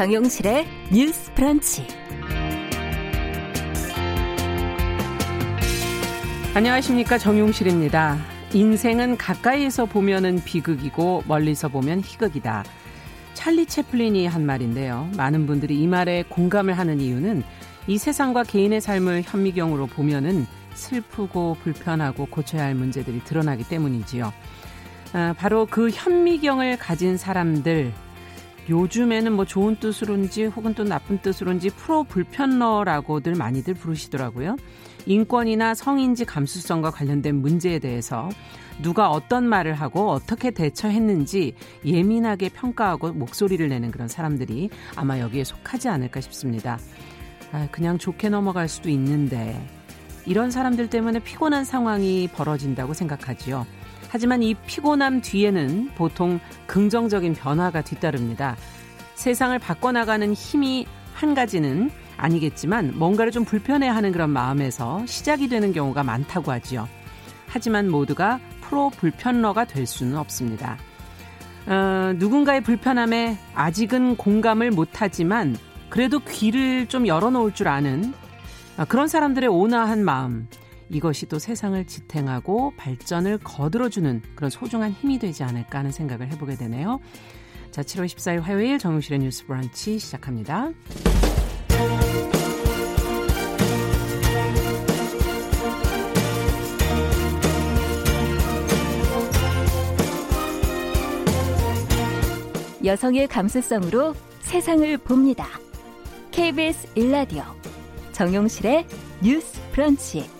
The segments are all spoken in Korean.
정용실의 뉴스 프런치. 안녕하십니까. 정용실입니다. 인생은 가까이에서 보면은 비극이고 멀리서 보면 희극이다. 찰리 채플린이 한 말인데요. 많은 분들이 이 말에 공감을 하는 이유는 이 세상과 개인의 삶을 현미경으로 보면은 슬프고 불편하고 고쳐야 할 문제들이 드러나기 때문이지요. 아, 바로 그 현미경을 가진 사람들, 요즘에는 뭐 좋은 뜻으로인지 혹은 또 나쁜 뜻으로인지 프로 불편러라고들 많이들 부르시더라고요. 인권이나 성인지 감수성과 관련된 문제에 대해서 누가 어떤 말을 하고 어떻게 대처했는지 예민하게 평가하고 목소리를 내는 그런 사람들이 아마 여기에 속하지 않을까 싶습니다. 아, 그냥 좋게 넘어갈 수도 있는데 이런 사람들 때문에 피곤한 상황이 벌어진다고 생각하지요. 하지만 이 피곤함 뒤에는 보통 긍정적인 변화가 뒤따릅니다. 세상을 바꿔나가는 힘이 한 가지는 아니겠지만 뭔가를 좀 불편해하는 그런 마음에서 시작이 되는 경우가 많다고 하지요. 하지만 모두가 프로 불편러가 될 수는 없습니다. 어, 누군가의 불편함에 아직은 공감을 못하지만 그래도 귀를 좀 열어놓을 줄 아는 어, 그런 사람들의 온화한 마음, 이것이 또 세상을 지탱하고 발전을 거들어주는 그런 소중한 힘이 되지 않을까 하는 생각을 해보게 되네요. 자, 7월 14일 화요일 정용실의 뉴스 브런치 시작합니다. 여성의 감수성으로 세상을 봅니다. KBS 일라디오 정용실의 뉴스 브런치.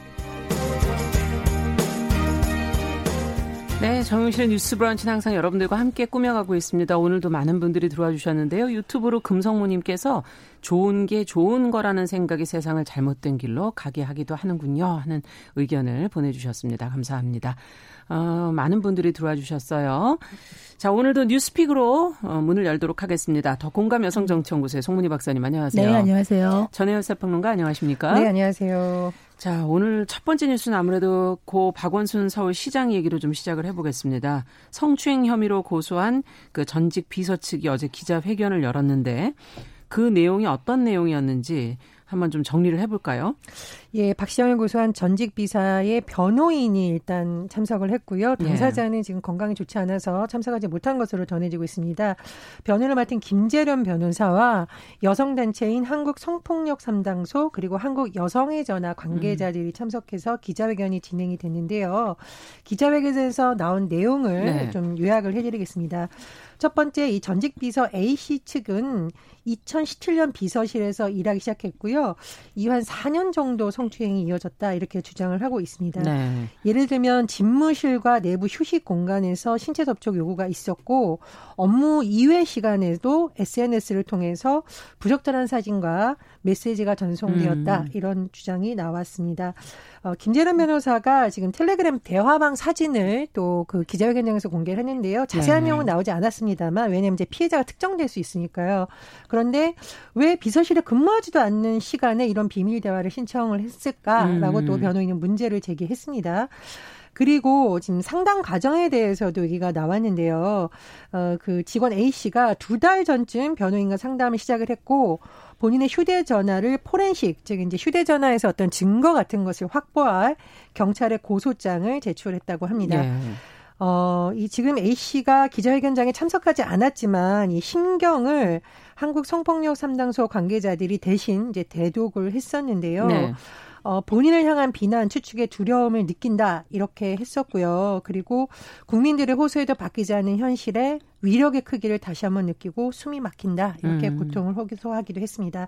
네, 정용실의 뉴스 브런치는 항상 여러분들과 함께 꾸며가고 있습니다. 오늘도 많은 분들이 들어와 주셨는데요. 유튜브로 금성무님께서 좋은 게 좋은 거라는 생각이 세상을 잘못된 길로 가게 하기도 하는군요. 하는 의견을 보내주셨습니다. 감사합니다. 어, 많은 분들이 들어와 주셨어요. 자, 오늘도 뉴스픽으로 어, 문을 열도록 하겠습니다. 더 공감 여성정치연구소의 송문희 박사님 안녕하세요. 네, 안녕하세요. 전혜연 사평론가 안녕하십니까? 네, 안녕하세요. 자, 오늘 첫 번째 뉴스는 아무래도 고 박원순 서울시장 얘기로 좀 시작을 해보겠습니다. 성추행 혐의로 고소한 그 전직 비서 측이 어제 기자회견을 열었는데 그 내용이 어떤 내용이었는지 한번 좀 정리를 해볼까요? 예, 박시영을 고소한 전직 비사의 변호인이 일단 참석을 했고요. 예. 당사자는 예. 지금 건강이 좋지 않아서 참석하지 못한 것으로 전해지고 있습니다. 변호를 맡은 김재련 변호사와 여성단체인 한국성폭력 삼당소 그리고 한국 여성의 전화 관계자들이 음. 참석해서 기자회견이 진행이 됐는데요. 기자회견에서 나온 내용을 네. 좀 요약을 해드리겠습니다. 첫 번째 이 전직 비서 A 씨 측은 2017년 비서실에서 일하기 시작했고요. 이후 4년 정도 성추행이 이어졌다 이렇게 주장을 하고 있습니다. 네. 예를 들면 집무실과 내부 휴식 공간에서 신체 접촉 요구가 있었고 업무 이외 시간에도 SNS를 통해서 부적절한 사진과 메시지가 전송되었다 음. 이런 주장이 나왔습니다. 어, 김재란 변호사가 지금 텔레그램 대화방 사진을 또 그 기자회견장에서 공개를 했는데요. 자세한 네. 내용은 나오지 않았습니다만 왜냐하면 이제 피해자가 특정될 수 있으니까요. 그런데 왜 비서실에 근무하지도 않는 시간에 이런 비밀 대화를 신청을 했을까라고 음. 또 변호인은 문제를 제기했습니다. 그리고 지금 상당 과정에 대해서도 얘기가 나왔는데요. 어, 그 직원 A 씨가 두 달 전쯤 변호인과 상담을 시작을 했고 본인의 휴대전화를 포렌식, 즉 이제 휴대전화에서 어떤 증거 같은 것을 확보할 경찰의 고소장을 제출했다고 합니다. 네. 어, 이 지금 A 씨가 기자회견장에 참석하지 않았지만 이 신경을 한국 성폭력 삼당소 관계자들이 대신 이제 대독을 했었는데요. 네. 어, 본인을 향한 비난, 추측에 두려움을 느낀다 이렇게 했었고요. 그리고 국민들의 호소에도 바뀌지 않는 현실에 위력의 크기를 다시 한번 느끼고 숨이 막힌다 이렇게 음. 고통을 호소하기도 했습니다.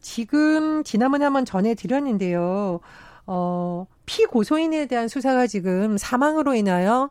지금 지난번에 한번 전해드렸는데요. 어, 피고소인에 대한 수사가 지금 사망으로 인하여 어,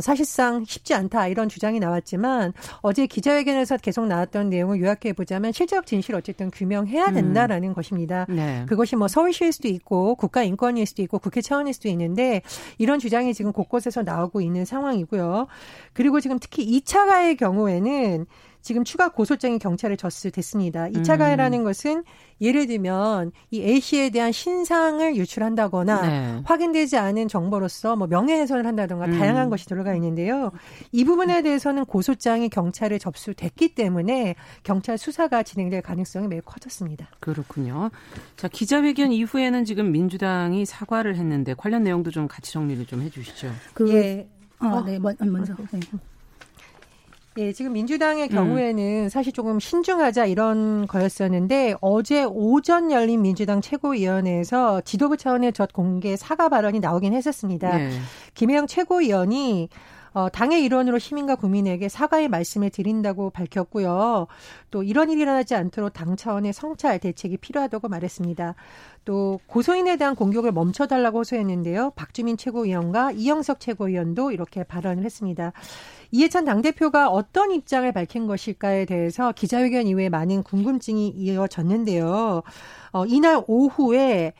사실상 쉽지 않다 이런 주장이 나왔지만 어제 기자회견에서 계속 나왔던 내용을 요약해 보자면 실제적 진실 어쨌든 규명해야 음. 된다라는 음. 것입니다. 네. 그것이 뭐 서울시일 수도 있고 국가인권위일 수도 있고 국회 차원일 수도 있는데 이런 주장이 지금 곳곳에서 나오고 있는 상황이고요. 그리고 지금 특히 2차 가의 경우에는 지금 추가 고소장이 경찰에 접수됐습니다. 2차 음. 가해라는 것은 예를 들면 이 A 씨에 대한 신상을 유출한다거나 네. 확인되지 않은 정보로서 뭐 명예훼손을 한다던가 음. 다양한 것이 들어가 있는데요. 이 부분에 대해서는 고소장이 경찰에 접수됐기 때문에 경찰 수사가 진행될 가능성이 매우 커졌습니다. 그렇군요. 자 기자회견 이후에는 지금 민주당이 사과를 했는데 관련 내용도 좀 같이 정리를 좀 해주시죠. 그 예. 아, 어. 네, 먼저. 네. 예, 지금 민주당의 경우에는 음. 사실 조금 신중하자 이런 거였었는데 어제 오전 열린 민주당 최고위원회에서 지도부 차원의 첫 공개 사과 발언이 나오긴 했었습니다. 네. 김혜영 최고위원이 어, 당의 일원으로 시민과 국민에게 사과의 말씀을 드린다고 밝혔고요. 또 이런 일이 일어나지 않도록 당 차원의 성찰 대책이 필요하다고 말했습니다. 또 고소인에 대한 공격을 멈춰달라고 호소했는데요. 박주민 최고위원과 이영석 최고위원도 이렇게 발언을 했습니다. 이해찬 당대표가 어떤 입장을 밝힌 것일까에 대해서 기자회견 이후에 많은 궁금증이 이어졌는데요. 어, 이날 오후에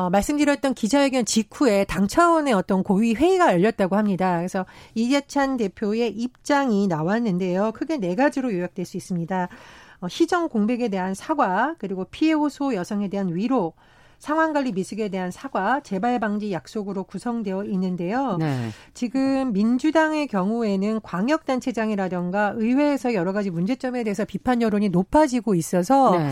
어, 말씀드렸던 기자회견 직후에 당 차원의 어떤 고위 회의가 열렸다고 합니다. 그래서 이재찬 대표의 입장이 나왔는데요. 크게 네 가지로 요약될 수 있습니다. 어, 시정 공백에 대한 사과, 그리고 피해 호소 여성에 대한 위로, 상황관리 미숙에 대한 사과, 재발 방지 약속으로 구성되어 있는데요. 네. 지금 민주당의 경우에는 광역단체장이라던가 의회에서 여러 가지 문제점에 대해서 비판 여론이 높아지고 있어서 네.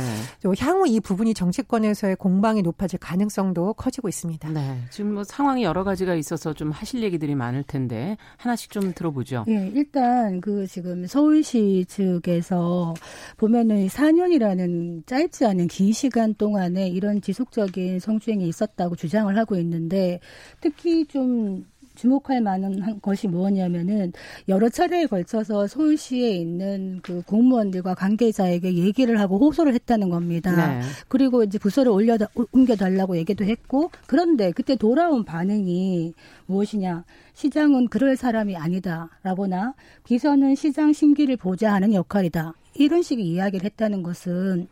향후 이 부분이 정치권에서의 공방이 높아질 가능성도 커지고 있습니다. 네. 지금 뭐 상황이 여러 가지가 있어서 좀 하실 얘기들이 많을 텐데 하나씩 좀 들어보죠. 네, 일단 그 지금 서울시 측에서 보면은 4년이라는 짧지 않은 긴 시간 동안에 이런 지속적인 폭력적인 성추행이 있었다고 주장을 하고 있는데 특히 좀 주목할 만한 것이 무엇이냐면은 여러 차례에 걸쳐서 서울시에 있는 그 공무원들과 관계자에게 얘기를 하고 호소를 했다는 겁니다. 네. 그리고 이제 부서를 올려 옮겨달라고 얘기도 했고 그런데 그때 돌아온 반응이 무엇이냐? 시장은 그럴 사람이 아니다라거나 비서는 시장 심기를 보자 하는 역할이다. 이런 식의 이야기를 했다는 것은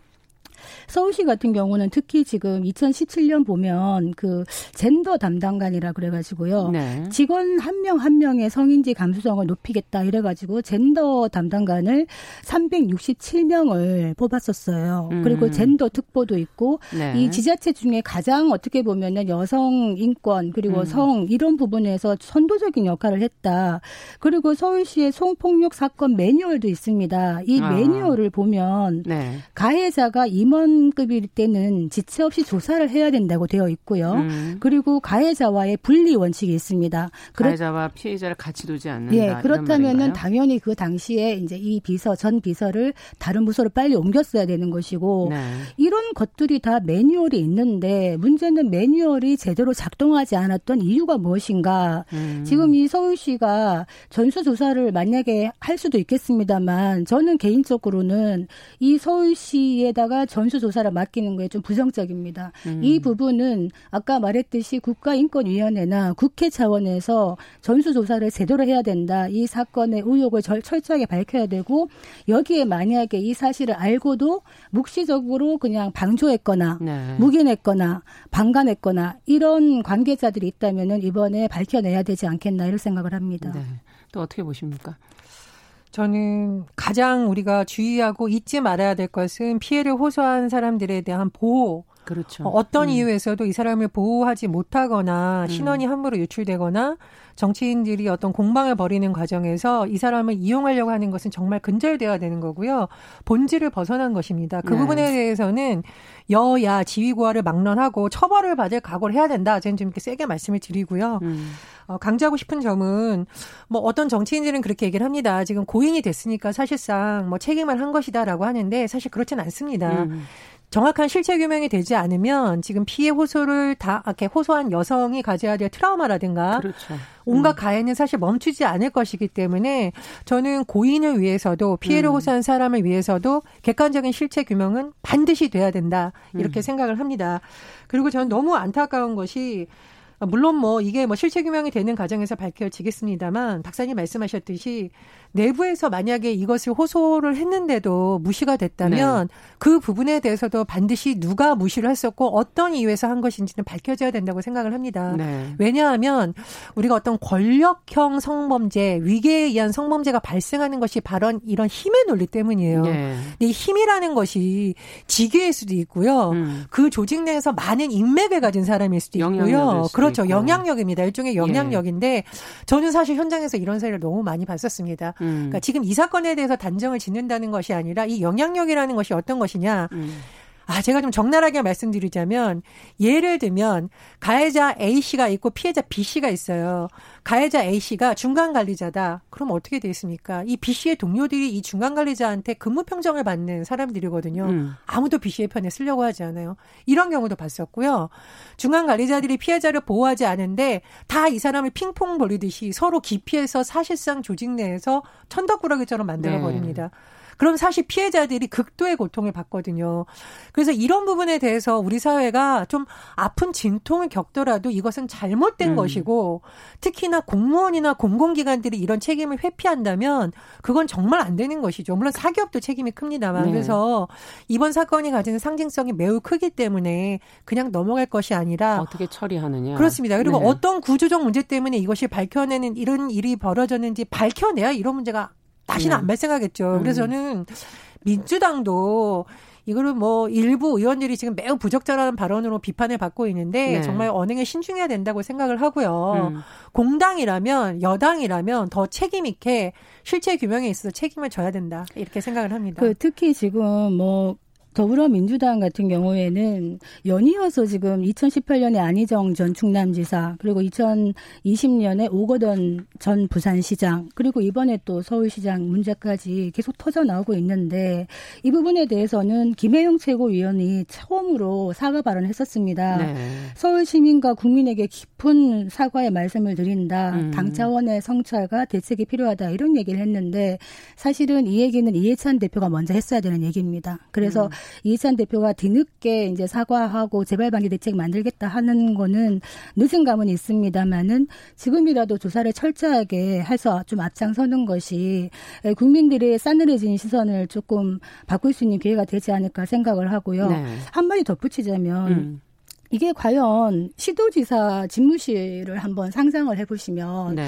서울시 같은 경우는 특히 지금 2017년 보면 그 젠더 담당관이라 그래가지고요. 네. 직원 한 명한 한 명의 성인지 감수성을 높이겠다 이래가지고 젠더 담당관을 367명을 뽑았었어요. 음. 그리고 젠더 특보도 있고 네. 이 지자체 중에 가장 어떻게 보면은 여성 인권 그리고 음. 성 이런 부분에서 선도적인 역할을 했다. 그리고 서울시의 성폭력 사건 매뉴얼도 있습니다. 이 아. 매뉴얼을 보면 네. 가해자가 임원 임원급일 때는 지체 없이 조사를 해야 된다고 되어 있고요. 음. 그리고 가해자와의 분리 원칙이 있습니다. 가해자와 피해자를 같이 두지 않는다. 예, 그렇다면은 당연히 그 당시에 이제 이 비서 전 비서를 다른 부서로 빨리 옮겼어야 되는 것이고 네. 이런 것들이 다 매뉴얼이 있는데 문제는 매뉴얼이 제대로 작동하지 않았던 이유가 무엇인가? 음. 지금 이 서울시가 전수 조사를 만약에 할 수도 있겠습니다만 저는 개인적으로는 이 서울시에다가 전 전수조사를 맡기는 거에 좀 부정적입니다. 음. 이 부분은 아까 말했듯이 국가인권위원회나 국회 차원에서 전수조사를 제대로 해야 된다. 이 사건의 의혹을 절, 철저하게 밝혀야 되고 여기에 만약에 이 사실을 알고도 묵시적으로 그냥 방조했거나 네. 묵인했거나 방관했거나 이런 관계자들이 있다면은 이번에 밝혀내야 되지 않겠나 이런 생각을 합니다. 네. 또 어떻게 보십니까? 저는 가장 우리가 주의하고 잊지 말아야 될 것은 피해를 호소한 사람들에 대한 보호. 그렇죠. 어, 어떤 음. 이유에서도 이 사람을 보호하지 못하거나 음. 신원이 함부로 유출되거나 정치인들이 어떤 공방을 벌이는 과정에서 이 사람을 이용하려고 하는 것은 정말 근절되어야 되는 거고요. 본질을 벗어난 것입니다. 그 네. 부분에 대해서는 여야 지휘고하를 막론하고 처벌을 받을 각오를 해야 된다. 저는 좀 이렇게 세게 말씀을 드리고요. 음. 어, 강조하고 싶은 점은 뭐 어떤 정치인들은 그렇게 얘기를 합니다. 지금 고인이 됐으니까 사실상 뭐 책임을 한 것이다라고 하는데 사실 그렇진 않습니다. 음. 정확한 실체 규명이 되지 않으면 지금 피해 호소를 다 이렇게 호소한 여성이 가져야 될 트라우마라든가 그렇죠. 온갖 음. 가해는 사실 멈추지 않을 것이기 때문에 저는 고인을 위해서도 피해를 음. 호소한 사람을 위해서도 객관적인 실체 규명은 반드시 돼야 된다 이렇게 음. 생각을 합니다. 그리고 저는 너무 안타까운 것이 물론 뭐 이게 뭐 실체 규명이 되는 과정에서 밝혀지겠습니다만 박사님 말씀하셨듯이 내부에서 만약에 이것을 호소를 했는데도 무시가 됐다면 네. 그 부분에 대해서도 반드시 누가 무시를 했었고 어떤 이유에서 한 것인지는 밝혀져야 된다고 생각을 합니다. 네. 왜냐하면 우리가 어떤 권력형 성범죄, 위계에 의한 성범죄가 발생하는 것이 바로 이런 힘의 논리 때문이에요. 네. 근데 이 힘이라는 것이 지교일 수도 있고요. 음. 그 조직 내에서 많은 인맥을 가진 사람일 수도 있고요. 수도 그렇죠. 있고. 영향력입니다. 일종의 영향력인데 예. 저는 사실 현장에서 이런 사례를 너무 많이 봤었습니다. 음. 그러니까 지금 이 사건에 대해서 단정을 짓는다는 것이 아니라 이 영향력이라는 것이 어떤 것이냐. 음. 아, 제가 좀 적나라하게 말씀드리자면 예를 들면 가해자 A 씨가 있고 피해자 B 씨가 있어요. 가해자 A 씨가 중간 관리자다. 그럼 어떻게 되겠습니까? 이 B 씨의 동료들이 이 중간 관리자한테 근무 평정을 받는 사람들이거든요. 음. 아무도 B 씨의 편에 쓰려고 하지 않아요. 이런 경우도 봤었고요. 중간 관리자들이 피해자를 보호하지 않은데 다 이 사람을 핑퐁 벌리듯이 서로 기피해서 사실상 조직 내에서 천덕꾸러기처럼 만들어 버립니다. 네. 그럼 사실 피해자들이 극도의 고통을 받거든요. 그래서 이런 부분에 대해서 우리 사회가 좀 아픈 진통을 겪더라도 이것은 잘못된 음. 것이고 특히나 공무원이나 공공기관들이 이런 책임을 회피한다면 그건 정말 안 되는 것이죠. 물론 사기업도 책임이 큽니다만 네. 그래서 이번 사건이 가지는 상징성이 매우 크기 때문에 그냥 넘어갈 것이 아니라 어떻게 처리하느냐 그렇습니다. 그리고 네. 어떤 구조적 문제 때문에 이것이 밝혀내는 이런 일이 벌어졌는지 밝혀내야 이런 문제가 다시는 네. 안 발생하겠죠. 음. 그래서 저는 민주당도 이거를 뭐 일부 의원들이 지금 매우 부적절한 발언으로 비판을 받고 있는데 네. 정말 언행에 신중해야 된다고 생각을 하고요. 음. 공당이라면 여당이라면 더 책임 있게 실체 규명에 있어서 책임을 져야 된다 이렇게 생각을 합니다. 그 특히 지금 뭐 더불어민주당 같은 경우에는 연이어서 지금 2018년에 안희정 전 충남지사 그리고 2020년에 오거돈 전 부산시장 그리고 이번에 또 서울시장 문제까지 계속 터져 나오고 있는데 이 부분에 대해서는 김혜영 최고위원이 처음으로 사과 발언을 했었습니다. 네. 서울 시민과 국민에게 깊은 사과의 말씀을 드린다. 음. 당 차원의 성찰과 대책이 필요하다 이런 얘기를 했는데 사실은 이 얘기는 이해찬 대표가 먼저 했어야 되는 얘기입니다. 그래서 음. 이해찬 대표가 뒤늦게 이제 사과하고 재발 방지 대책 만들겠다 하는 거는 늦은 감은 있습니다만은 지금이라도 조사를 철저하게 해서 좀 앞장서는 것이 국민들의 싸늘해진 시선을 조금 바꿀 수 있는 기회가 되지 않을까 생각을 하고요. 네. 한 마디 덧붙이자면 음. 이게 과연 시도지사 집무실을 한번 상상을 해보시면 네.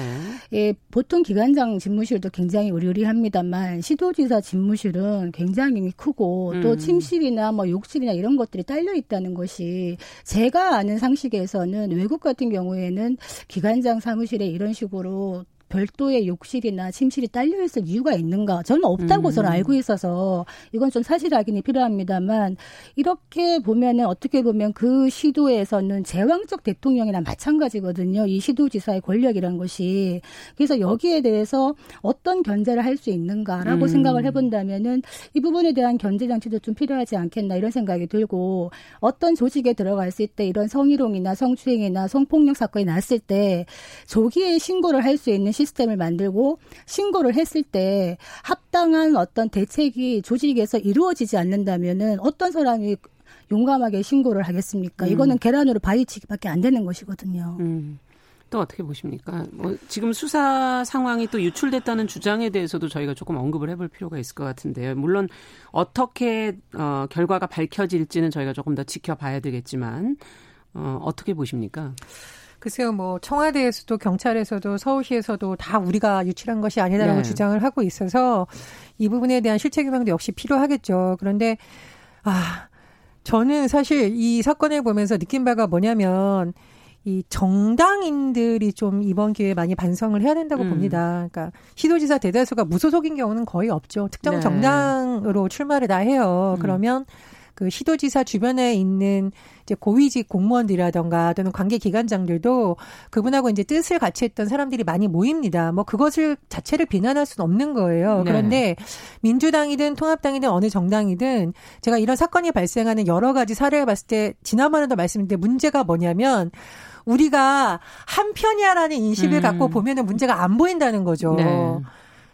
예, 보통 기관장 집무실도 굉장히 의리의리합니다만 시도지사 집무실은 굉장히 크고 음. 또 침실이나 뭐 욕실이나 이런 것들이 딸려 있다는 것이 제가 아는 상식에서는 외국 같은 경우에는 기관장 사무실에 이런 식으로 별도의 욕실이나 침실이 딸려 있을 이유가 있는가? 저는 없다고 음. 저는 알고 있어서 이건 좀 사실 확인이 필요합니다만 이렇게 보면은 어떻게 보면 그 시도에서는 제왕적 대통령이나 마찬가지거든요. 이 시도지사의 권력이란 것이 그래서 여기에 대해서 어떤 견제를 할 수 있는가라고 음. 생각을 해본다면은 이 부분에 대한 견제 장치도 좀 필요하지 않겠나 이런 생각이 들고 어떤 조직에 들어갔을 때 이런 성희롱이나 성추행이나 성폭력 사건이 났을 때 조기에 신고를 할 수 있는 시스템을 만들고 신고를 했을 때 합당한 어떤 대책이 조직에서 이루어지지 않는다면은 어떤 사람이 용감하게 신고를 하겠습니까? 음. 이거는 계란으로 바위치기밖에 안 되는 것이거든요. 음. 또 어떻게 보십니까? 뭐 지금 수사 상황이 또 유출됐다는 주장에 대해서도 저희가 조금 언급을 해볼 필요가 있을 것 같은데요. 물론 어떻게 어, 결과가 밝혀질지는 저희가 조금 더 지켜봐야 되겠지만 어, 어떻게 보십니까? 글쎄요, 뭐 청와대에서도 경찰에서도 서울시에서도 다 우리가 유출한 것이 아니라고 네. 주장을 하고 있어서 이 부분에 대한 실체 규명도 역시 필요하겠죠. 그런데 아 저는 사실 이 사건을 보면서 느낀 바가 뭐냐면 이 정당인들이 좀 이번 기회에 많이 반성을 해야 된다고 음. 봅니다. 그러니까 시도지사 대다수가 무소속인 경우는 거의 없죠. 특정 네. 정당으로 출마를 다 해요. 음. 그러면 그 시도지사 주변에 있는 이제 고위직 공무원들이라던가 또는 관계 기관장들도 그분하고 이제 뜻을 같이 했던 사람들이 많이 모입니다. 뭐 그것을 자체를 비난할 수는 없는 거예요. 네. 그런데 민주당이든 통합당이든 어느 정당이든 제가 이런 사건이 발생하는 여러 가지 사례를 봤을 때 지난번에도 말씀드렸는데 문제가 뭐냐면 우리가 한 편이야라는 인식을 음. 갖고 보면은 문제가 안 보인다는 거죠. 네.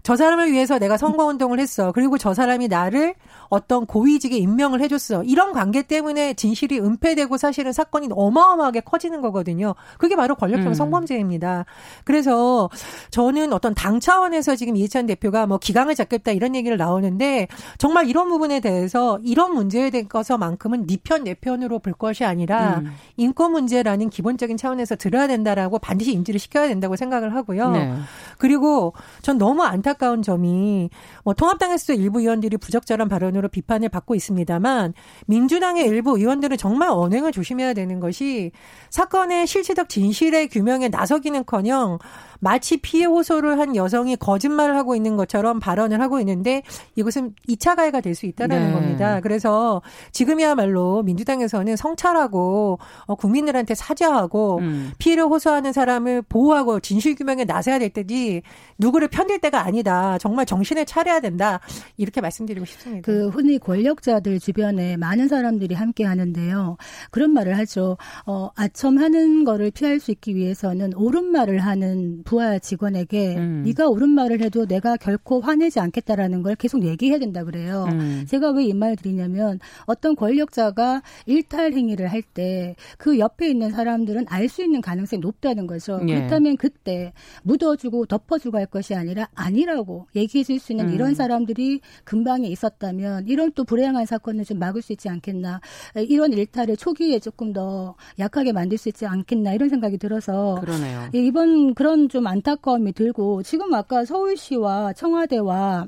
저 사람을 위해서 내가 선거 운동을 했어. 그리고 저 사람이 나를 어떤 고위직에 임명을 해줬어. 이런 관계 때문에 진실이 은폐되고 사실은 사건이 어마어마하게 커지는 거거든요. 그게 바로 권력형 음. 성범죄입니다. 그래서 저는 어떤 당 차원에서 지금 이해찬 대표가 뭐 기강을 잡겠다 이런 얘기를 나오는데 정말 이런 부분에 대해서 이런 문제에 대해서만큼은 네 편, 내 편으로 볼 것이 아니라 음. 인권 문제라는 기본적인 차원에서 들어야 된다라고 반드시 인지를 시켜야 된다고 생각을 하고요. 네. 그리고 전 너무 안타 까운 점이 뭐 통합당에서도 일부 의원들이 부적절한 발언으로 비판을 받고 있습니다만 민주당의 일부 의원들은 정말 언행을 조심해야 되는 것이 사건의 실체적 진실의 규명에 나서기는커녕 마치 피해 호소를 한 여성이 거짓말을 하고 있는 것처럼 발언을 하고 있는데 이것은 2차 가해가 될 수 있다라는 네. 겁니다. 그래서 지금이야말로 민주당에서는 성찰하고 어, 국민들한테 사죄하고 음. 피해를 호소하는 사람을 보호하고 진실 규명에 나서야 될 때지 누구를 편들 때가 아니다. 정말 정신을 차려야 된다. 이렇게 말씀드리고 싶습니다. 그 흔히 권력자들 주변에 많은 사람들이 함께 하는데요. 그런 말을 하죠. 어, 아첨하는 거를 피할 수 있기 위해서는 옳은 말을 하는 부하 직원에게 음. 네가 옳은 말을 해도 내가 결코 화내지 않겠다라는 걸 계속 얘기해야 된다 그래요. 음. 제가 왜 이 말을 드리냐면 어떤 권력자가 일탈 행위를 할 때 그 옆에 있는 사람들은 알 수 있는 가능성이 높다는 거죠. 예. 그렇다면 그때 묻어주고 덮어주고 할 것이 아니라 아니라고 얘기해 줄 수 있는 음. 이런 사람들이 근방에 있었다면 이런 또 불행한 사건을 좀 막을 수 있지 않겠나. 이런 일탈을 초기에 조금 더 약하게 만들 수 있지 않겠나 이런 생각이 들어서 그러네요. 이번 그런 좀 안타까움이 들고 지금 아까 서울시와 청와대와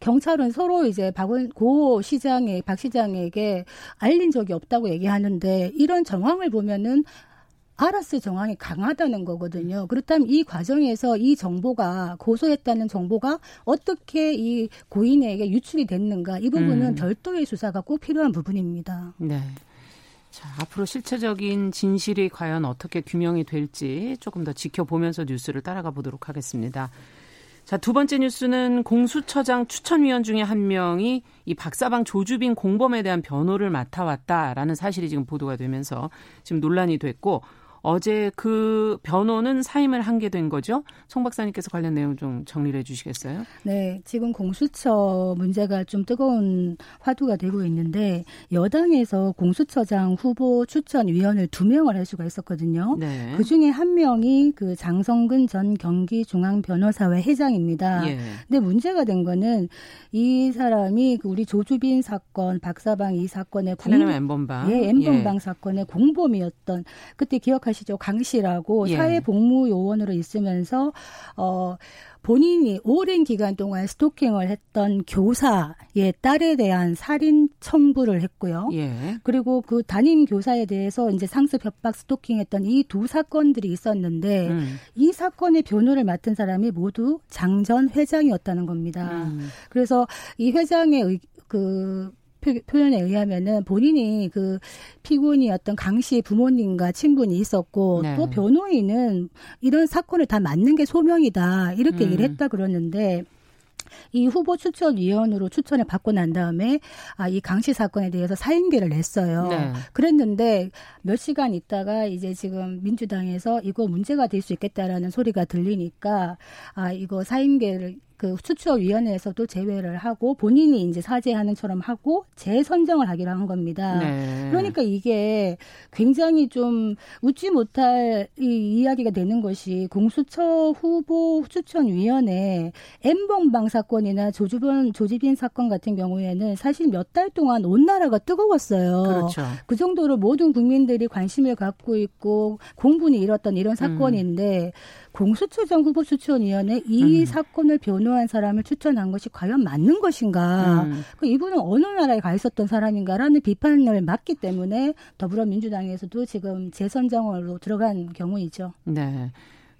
경찰은 서로 이제 박원 고 시장에 박 시장에게 알린 적이 없다고 얘기하는데 이런 정황을 보면은 알았을 정황이 강하다는 거거든요. 그렇다면 이 과정에서 이 정보가 고소했다는 정보가 어떻게 이 고인에게 유출이 됐는가 이 부분은 음. 별도의 수사가 꼭 필요한 부분입니다. 네. 자, 앞으로 실체적인 진실이 과연 어떻게 규명이 될지 조금 더 지켜보면서 뉴스를 따라가 보도록 하겠습니다. 자, 두 번째 뉴스는 공수처장 추천위원 중에 한 명이 이 박사방 조주빈 공범에 대한 변호를 맡아왔다라는 사실이 지금 보도가 되면서 지금 논란이 됐고 어제 그 변호는 사임을 한 게 된 거죠. 송 박사님께서 관련 내용 좀 정리를 해 주시겠어요? 네, 지금 공수처 문제가 좀 뜨거운 화두가 되고 있는데 여당에서 공수처장 후보 추천 위원을 두 명을 할 수가 있었거든요. 네. 그 중에 한 명이 그 장성근 전 경기중앙변호사회 회장입니다. 예. 근데 문제가 된 거는 이 사람이 그 우리 조주빈 사건, 박사방 이 사건의 공, 엠번방, 예, 엠번방 예. 사건의 공범이었던 그때 기억 하시 아시죠? 강 씨라고 예. 사회복무요원으로 있으면서 어 본인이 오랜 기간 동안 스토킹을 했던 교사의 딸에 대한 살인 청구를 했고요. 예. 그리고 그 담임 교사에 대해서 이제 상습 협박 스토킹했던 이 두 사건들이 있었는데 음. 이 사건의 변호를 맡은 사람이 모두 장전 회장이었다는 겁니다. 음. 그래서 이 회장의 의, 그 표현에 의하면은 본인이 그 피고인이었던 강 씨의 부모님과 친분이 있었고 네. 또 변호인은 이런 사건을 다 맞는 게 소명이다 이렇게 음. 얘기를 했다 그러는데 이 후보 추천위원으로 추천을 받고 난 다음에 아, 이 강씨 사건에 대해서 사임계를 냈어요. 네. 그랬는데 몇 시간 있다가 이제 지금 민주당에서 이거 문제가 될 수 있겠다라는 소리가 들리니까 아, 이거 사임계를 그 추천위원회에서도 제외를 하고 본인이 이제 사죄하는처럼 하고 재선정을 하기로 한 겁니다. 네. 그러니까 이게 굉장히 좀 웃지 못할 이 이야기가 되는 것이 공수처 후보 추천위원회 엠번방 사건이나 조주빈 조지빈 사건 같은 경우에는 사실 몇 달 동안 온 나라가 뜨거웠어요. 그렇죠. 그 정도로 모든 국민들이 관심을 갖고 있고 공분이 일었던 이런 음. 사건인데 음. 공수처장 후보 추천위원회 이 음. 사건을 변호한 사람을 추천한 것이 과연 맞는 것인가? 음. 그 이분은 어느 나라에 가 있었던 사람인가라는 비판을 맞기 때문에 더불어민주당에서도 지금 재선정으로 들어간 경우이죠. 네.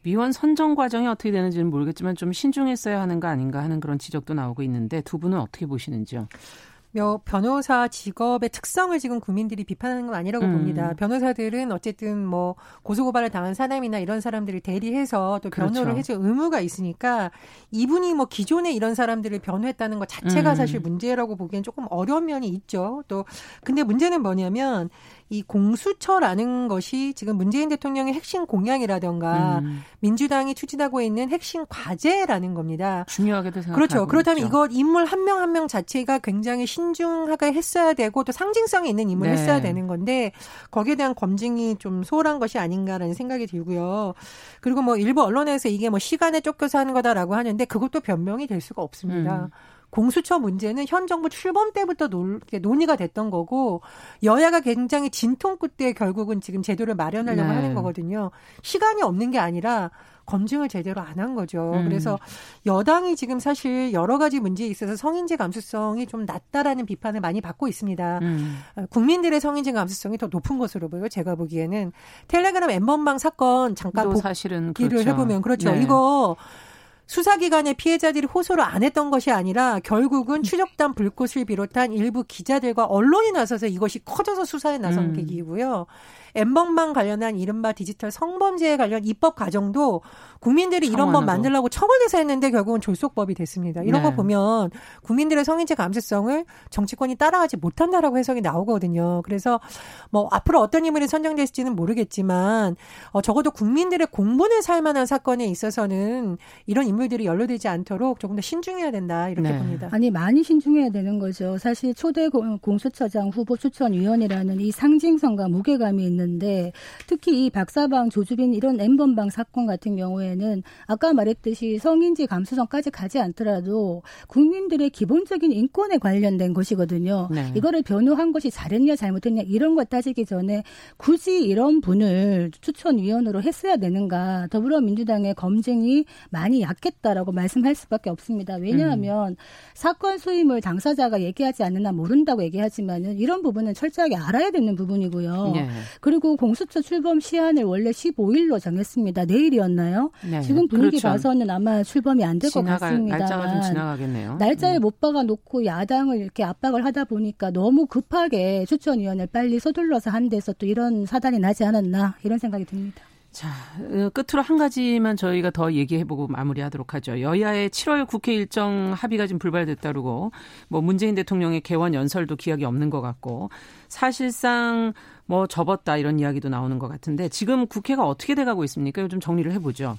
위원 선정 과정이 어떻게 되는지는 모르겠지만 좀 신중했어야 하는 거 아닌가 하는 그런 지적도 나오고 있는데 두 분은 어떻게 보시는지요? 변호사 직업의 특성을 지금 국민들이 비판하는 건 아니라고 음. 봅니다. 변호사들은 어쨌든 뭐 고소고발을 당한 사람이나 이런 사람들을 대리해서 또 변호를 그렇죠. 해줄 의무가 있으니까 이분이 뭐 기존에 이런 사람들을 변호했다는 것 자체가 음. 사실 문제라고 보기엔 조금 어려운 면이 있죠. 또 근데 문제는 뭐냐면 이 공수처라는 것이 지금 문재인 대통령의 핵심 공약이라던가 음. 민주당이 추진하고 있는 핵심 과제라는 겁니다. 중요하게도 생각하고 그렇죠. 그렇다면 이거 인물 한명 한 명 자체가 굉장히 신중하게 했어야 되고 또 상징성이 있는 인물을 네. 했어야 되는 건데 거기에 대한 검증이 좀 소홀한 것이 아닌가라는 생각이 들고요. 그리고 뭐 일부 언론에서 이게 뭐 시간에 쫓겨서 하는 거다라고 하는데 그것도 변명이 될 수가 없습니다. 음. 공수처 문제는 현 정부 출범 때부터 논, 의가 됐던 거고 여야가 굉장히 진통 끝에 결국은 지금 제도를 마련하려고 네. 하는 거거든요. 시간이 없는 게 아니라 검증을 제대로 안 한 거죠. 음. 그래서 여당이 지금 사실 여러 가지 문제에 있어서 성인지 감수성이 좀 낮다라는 비판을 많이 받고 있습니다. 음. 어, 국민들의 성인지 감수성이 더 높은 것으로 보여요. 제가 보기에는 텔레그램 엠번방 사건 잠깐 사실은 그렇죠. 해보면 그렇죠. 네. 이거 수사기관의 피해자들이 호소를 안 했던 것이 아니라 결국은 추적단 불꽃을 비롯한 일부 기자들과 언론이 나서서 이것이 커져서 수사에 나선 음. 계기이고요. 엠번방 관련한 이른바 디지털 성범죄에 관련 입법 과정도 국민들이 이런 법 만들라고 청원해서 했는데 결국은 졸속법이 됐습니다. 이런 네. 거 보면 국민들의 성인지 감수성을 정치권이 따라가지 못한다라고 해석이 나오거든요. 그래서 뭐 앞으로 어떤 인물이 선정됐을지는 모르겠지만 어 적어도 국민들의 공분을 살 만한 사건에 있어서는 이런 인물들이 연루되지 않도록 조금 더 신중해야 된다 이렇게 네. 봅니다. 아니 많이 신중해야 되는 거죠. 사실 초대 공수처장 후보 추천위원이라는 이 상징성과 무게감이 있는 있는데 특히 이 박사방 조주빈 이런 엠번방 사건 같은 경우에는 아까 말했듯이 성인지 감수성까지 가지 않더라도 국민들의 기본적인 인권에 관련된 것이거든요. 네. 이거를 변호한 것이 잘했냐 잘못했냐 이런 것 따지기 전에 굳이 이런 분을 추천위원으로 했어야 되는가 더불어민주당의 검증이 많이 약했다라고 말씀할 수밖에 없습니다. 왜냐하면 음. 사건 수임을 당사자가 얘기하지 않느나 모른다고 얘기하지만은 이런 부분은 철저하게 알아야 되는 부분이고요. 네. 그리고 공수처 출범 시한을 원래 15일로 정했습니다. 내일이었나요? 네. 지금 분위기 그렇죠. 봐서는 아마 출범이 안 될 것 같습니다. 날짜가 좀 지나가겠네요. 날짜에 네. 못 박아 놓고 야당을 이렇게 압박을 하다 보니까 너무 급하게 추천위원회를 빨리 서둘러서 한 데서 또 이런 사단이 나지 않았나 이런 생각이 듭니다. 자, 어, 끝으로 한 가지만 저희가 더 얘기해보고 마무리하도록 하죠. 여야의 7월 국회 일정 합의가 지금 불발됐다고, 뭐 문재인 대통령의 개원 연설도 기약이 없는 것 같고, 사실상 뭐 접었다 이런 이야기도 나오는 것 같은데 지금 국회가 어떻게 돼가고 있습니까? 요즘 정리를 해보죠.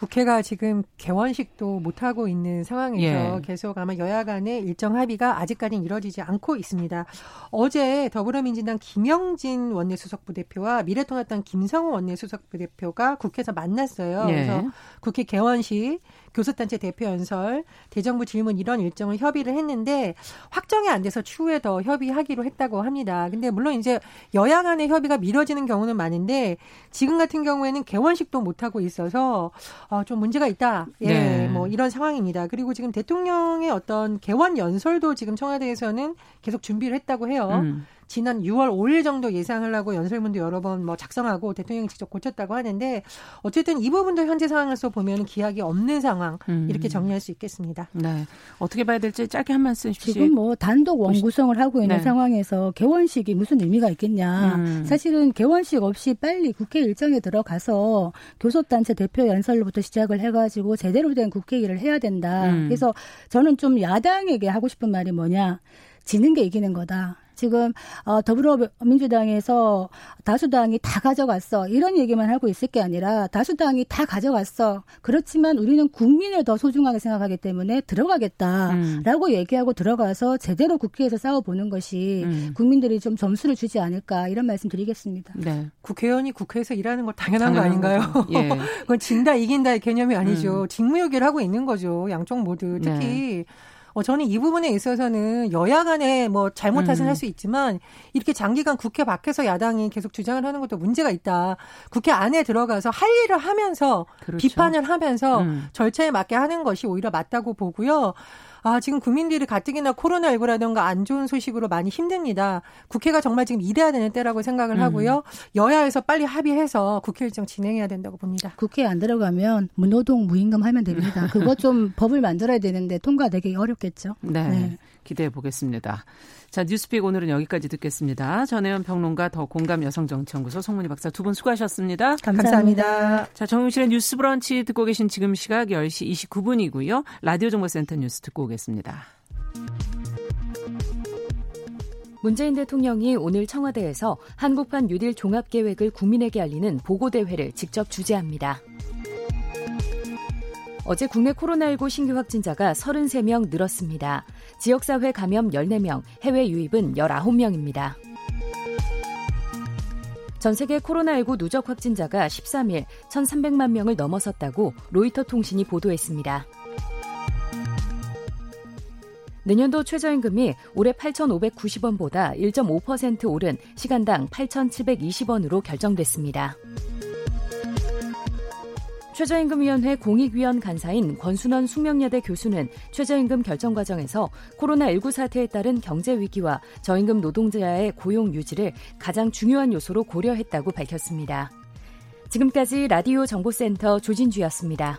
국회가 지금 개원식도 못하고 있는 상황에서 예. 계속 아마 여야 간의 일정 합의가 아직까지는 이루어지지 않고 있습니다. 어제 더불어민주당 김영진 원내수석부 대표와 미래통합당 김성호 원내수석부 대표가 국회에서 만났어요. 예. 그래서 국회 개원식 교섭단체 대표 연설, 대정부 질문 이런 일정을 협의를 했는데 확정이 안 돼서 추후에 더 협의하기로 했다고 합니다. 근데 물론 이제 여야 간의 협의가 미뤄지는 경우는 많은데 지금 같은 경우에는 개원식도 못 하고 있어서 어, 좀 문제가 있다. 예, 네. 뭐 이런 상황입니다. 그리고 지금 대통령의 어떤 개원 연설도 지금 청와대에서는 계속 준비를 했다고 해요. 음. 지난 6월 5일 정도 예상을 하고 연설문도 여러 번 뭐 작성하고 대통령이 직접 고쳤다고 하는데 어쨌든 이 부분도 현재 상황에서 보면 기약이 없는 상황 음. 이렇게 정리할 수 있겠습니다. 네. 어떻게 봐야 될지 짧게 한 말씀 주시죠. 지금 뭐 단독 원구성을 하고 있는 네. 상황에서 개원식이 무슨 의미가 있겠냐. 음. 사실은 개원식 없이 빨리 국회 일정에 들어가서 교섭단체 대표 연설로부터 시작을 해가지고 제대로 된 국회 일을 해야 된다. 음. 그래서 저는 좀 야당에게 하고 싶은 말이 뭐냐. 지는 게 이기는 거다. 지금 어, 더불어민주당에서 다수당이 다 가져갔어 이런 얘기만 하고 있을 게 아니라 다수당이 다 가져갔어 그렇지만 우리는 국민을 더 소중하게 생각하기 때문에 들어가겠다라고 음. 얘기하고 들어가서 제대로 국회에서 싸워보는 것이 음. 국민들이 좀 점수를 주지 않을까 이런 말씀드리겠습니다. 네. 국회의원이 국회에서 일하는 거 당연한, 당연한 거 아닌가요? 예. 그건 진다 이긴다의 개념이 아니죠. 음. 직무유기를 하고 있는 거죠. 양쪽 모두 특히. 네. 어, 저는 이 부분에 있어서는 여야 간에 뭐 잘못 탓은 음. 할수 있지만 이렇게 장기간 국회 밖에서 야당이 계속 주장을 하는 것도 문제가 있다. 국회 안에 들어가서 할 일을 하면서 그렇죠. 비판을 하면서 음. 절차에 맞게 하는 것이 오히려 맞다고 보고요. 아, 지금 국민들이 가뜩이나 코로나19라든가 안 좋은 소식으로 많이 힘듭니다. 국회가 정말 지금 일해야 되는 때라고 생각을 음. 하고요. 여야에서 빨리 합의해서 국회 일정 진행해야 된다고 봅니다. 국회에 안 들어가면 무노동 무임금 하면 됩니다. 그거 좀 법을 만들어야 되는데 통과되기 어렵겠죠. 네. 네. 기대해 보겠습니다. 자, 뉴스픽 오늘은 여기까지 듣겠습니다. 전혜연 평론가 더 공감 여성정치연구소 송문희 박사 두 분 수고하셨습니다. 감사합니다. 감사합니다. 자, 정용실의 뉴스 브런치 듣고 계신 지금 시각 10시 29분이고요. 라디오 정보센터 뉴스 듣고 오겠습니다. 문재인 대통령이 오늘 청와대에서 한국판 뉴딜 종합계획을 국민에게 알리는 보고대회를 직접 주재합니다. 어제 국내 코로나19 신규 확진자가 33명 늘었습니다. 지역사회 감염 14명, 해외 유입은 19명입니다. 전 세계 코로나19 누적 확진자가 13일 1,300만 명을 넘어섰다고 로이터 통신이 보도했습니다. 내년도 최저임금이 올해 8,590원보다 1.5% 오른 시간당 8,720원으로 결정됐습니다. 최저임금위원회 공익위원 간사인 권순원 숙명여대 교수는 최저임금 결정 과정에서 코로나19 사태에 따른 경제 위기와 저임금 노동자의 고용 유지를 가장 중요한 요소로 고려했다고 밝혔습니다. 지금까지 라디오 정보센터 조진주였습니다.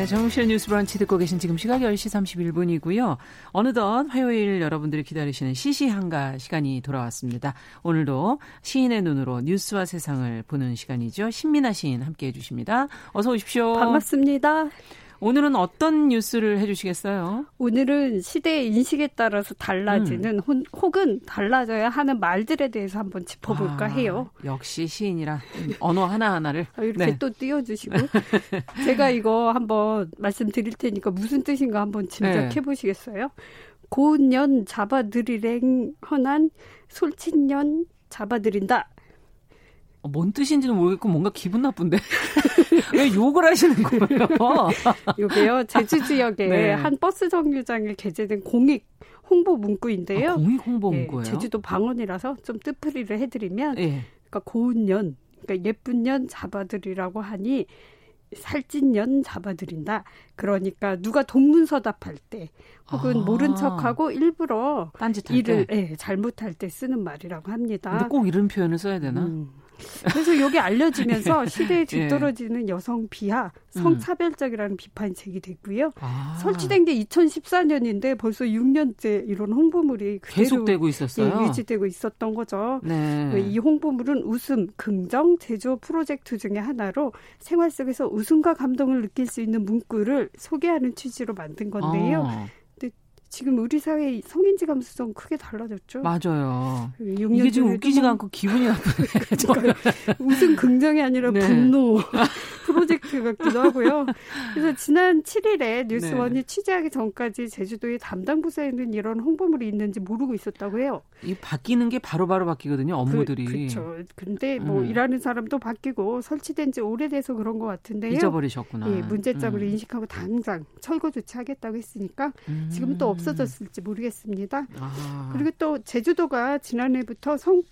네, 정실 뉴스 브런치 듣고 계신 지금 시각 10시 31분이고요. 어느덧 화요일 여러분들이 기다리시는 시시한가 시간이 돌아왔습니다. 오늘도 시인의 눈으로 뉴스와 세상을 보는 시간이죠. 신민아 시인 함께 해주십니다. 어서 오십시오. 반갑습니다. 오늘은 어떤 뉴스를 해주시겠어요? 오늘은 시대의 인식에 따라서 달라지는 음. 혹은 달라져야 하는 말들에 대해서 한번 짚어볼까 아, 해요. 역시 시인이라 언어 하나하나를 아, 이렇게 네. 또 띄워주시고 제가 이거 한번 말씀드릴 테니까 무슨 뜻인가 한번 짐작해 네. 보시겠어요? 고운년 잡아들이랭 헌한 솔친년 잡아들인다. 어, 뭔 뜻인지는 모르겠고 뭔가 기분 나쁜데 왜 욕을 하시는 거예요? 이게요 제주 지역에 네. 한 버스 정류장에 게재된 공익 홍보 문구인데요. 아, 공익 홍보 예, 문구예요? 예, 제주도 방언이라서 좀 뜻풀이를 해드리면, 예. 그러니까 고운 년, 그러니까 예쁜 년 잡아들이라고 하니 살찐 년 잡아들인다. 그러니까 누가 동문서답할 때 혹은 아. 모른 척하고 일부러 일을 예, 잘못할 때 쓰는 말이라고 합니다. 근데 꼭 이런 표현을 써야 되나? 음. 그래서 여기 알려지면서 시대에 뒤떨어지는 예. 여성 비하, 성차별적이라는 음. 비판이 제기됐고요. 아. 설치된 게 2014년인데 벌써 6년째 이런 홍보물이 계속되고 있었어요. 예, 유지되고 있었던 거죠. 네. 이 홍보물은 웃음, 긍정, 제조 프로젝트 중의 하나로 생활 속에서 웃음과 감동을 느낄 수 있는 문구를 소개하는 취지로 만든 건데요. 아. 지금 우리 사회 성인지 감수성 크게 달라졌죠. 맞아요. 이게 지금 웃기지가 않고 기분이 나쁘네. 웃음 긍정이 아니라 네. 분노 프로젝트 같기도 하고요. 그래서 지난 7일에 뉴스원이 네. 취재하기 전까지 제주도의 담당 부서에는 이런 홍보물이 있는지 모르고 있었다고 해요. 이 바뀌는 게 바로바로 바로 바뀌거든요. 업무들이. 그, 그렇죠. 근데 뭐 음. 일하는 사람도 바뀌고 설치된 지 오래돼서 그런 것 같은데요. 잊어버리셨구나. 예, 문제점을 음. 인식하고 당장 철거 조치하겠다고 했으니까 음. 지금 또 없어졌을지 모르겠습니다. 아. 그리고 또 제주도가 지난해부터 성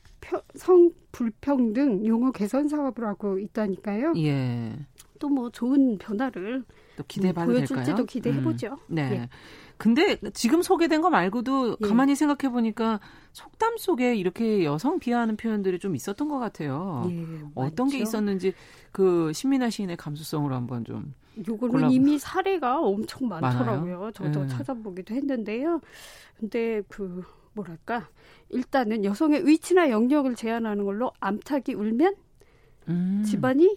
성 불평등 용어 개선 사업을 하고 있다니까요. 예. 또 뭐 좋은 변화를 또 기대해봐도 보여줄지도 될까요? 기대해 보죠. 음. 네. 예. 근데 지금 소개된 거 말고도 예. 가만히 생각해 보니까 속담 속에 이렇게 여성 비하하는 표현들이 좀 있었던 것 같아요. 예, 어떤 맞죠? 게 있었는지 그 신민아 시인의 감수성으로 한번 좀. 요거는 골라보... 이미 사례가 엄청 많더라고요. 많아요? 저도 예. 찾아보기도 했는데요. 근데 그 뭐랄까 일단은 여성의 위치나 영역을 제한하는 걸로 암탉이 울면 음. 집안이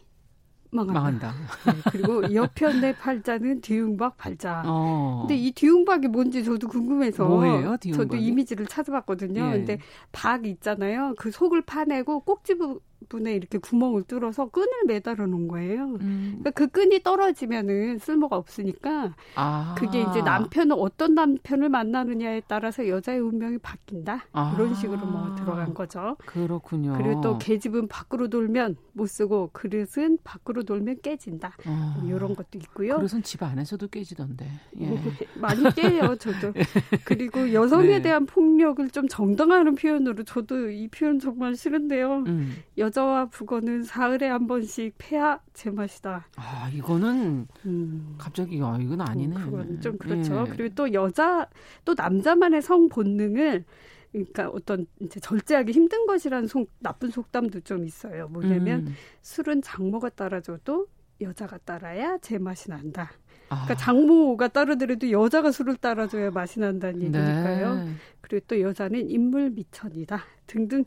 망한다. 망한다. 네, 그리고 여편의 팔자는 뒤웅박 팔자. 어. 근데 이 뒤웅박이 뭔지 저도 궁금해서 뭐예요, 저도 이미지를 찾아봤거든요. 예. 근데 박 있잖아요. 그 속을 파내고 꼭지 부 분에 이렇게 구멍을 뚫어서 끈을 매달아 놓은 거예요. 음. 그러니까 그 끈이 떨어지면은 쓸모가 없으니까 아. 그게 이제 남편은 어떤 남편을 만나느냐에 따라서 여자의 운명이 바뀐다. 아. 그런 식으로 뭐 들어간 거죠. 그렇군요. 그리고 또 계집은 밖으로 돌면 못 쓰고 그릇은 밖으로 돌면 깨진다. 아. 이런 것도 있고요. 그릇은 집 안에서도 깨지던데. 예. 뭐 많이 깨요, 저도. 그리고 여성에 네. 대한 폭력을 좀 정당화하는 표현으로 저도 이 표현 정말 싫은데요. 음. 여자 여자와 북어는 사흘에 한 번씩 패야 제맛이다. 아 이거는 음. 갑자기 아 이건 아니네. 음, 그건 좀 그렇죠. 예. 그리고 또 여자 또 남자만의 성 본능을 그러니까 어떤 이제 절제하기 힘든 것이라는 속, 나쁜 속담도 좀 있어요. 뭐냐면 음. 술은 장모가 따라줘도 여자가 따라야 제맛이 난다. 그러니까 아. 장모가 따르더라도 여자가 술을 따라줘야 맛이 난다는 네. 얘기니까요. 네. 그리고 또 여자는 인물 미천이다 등등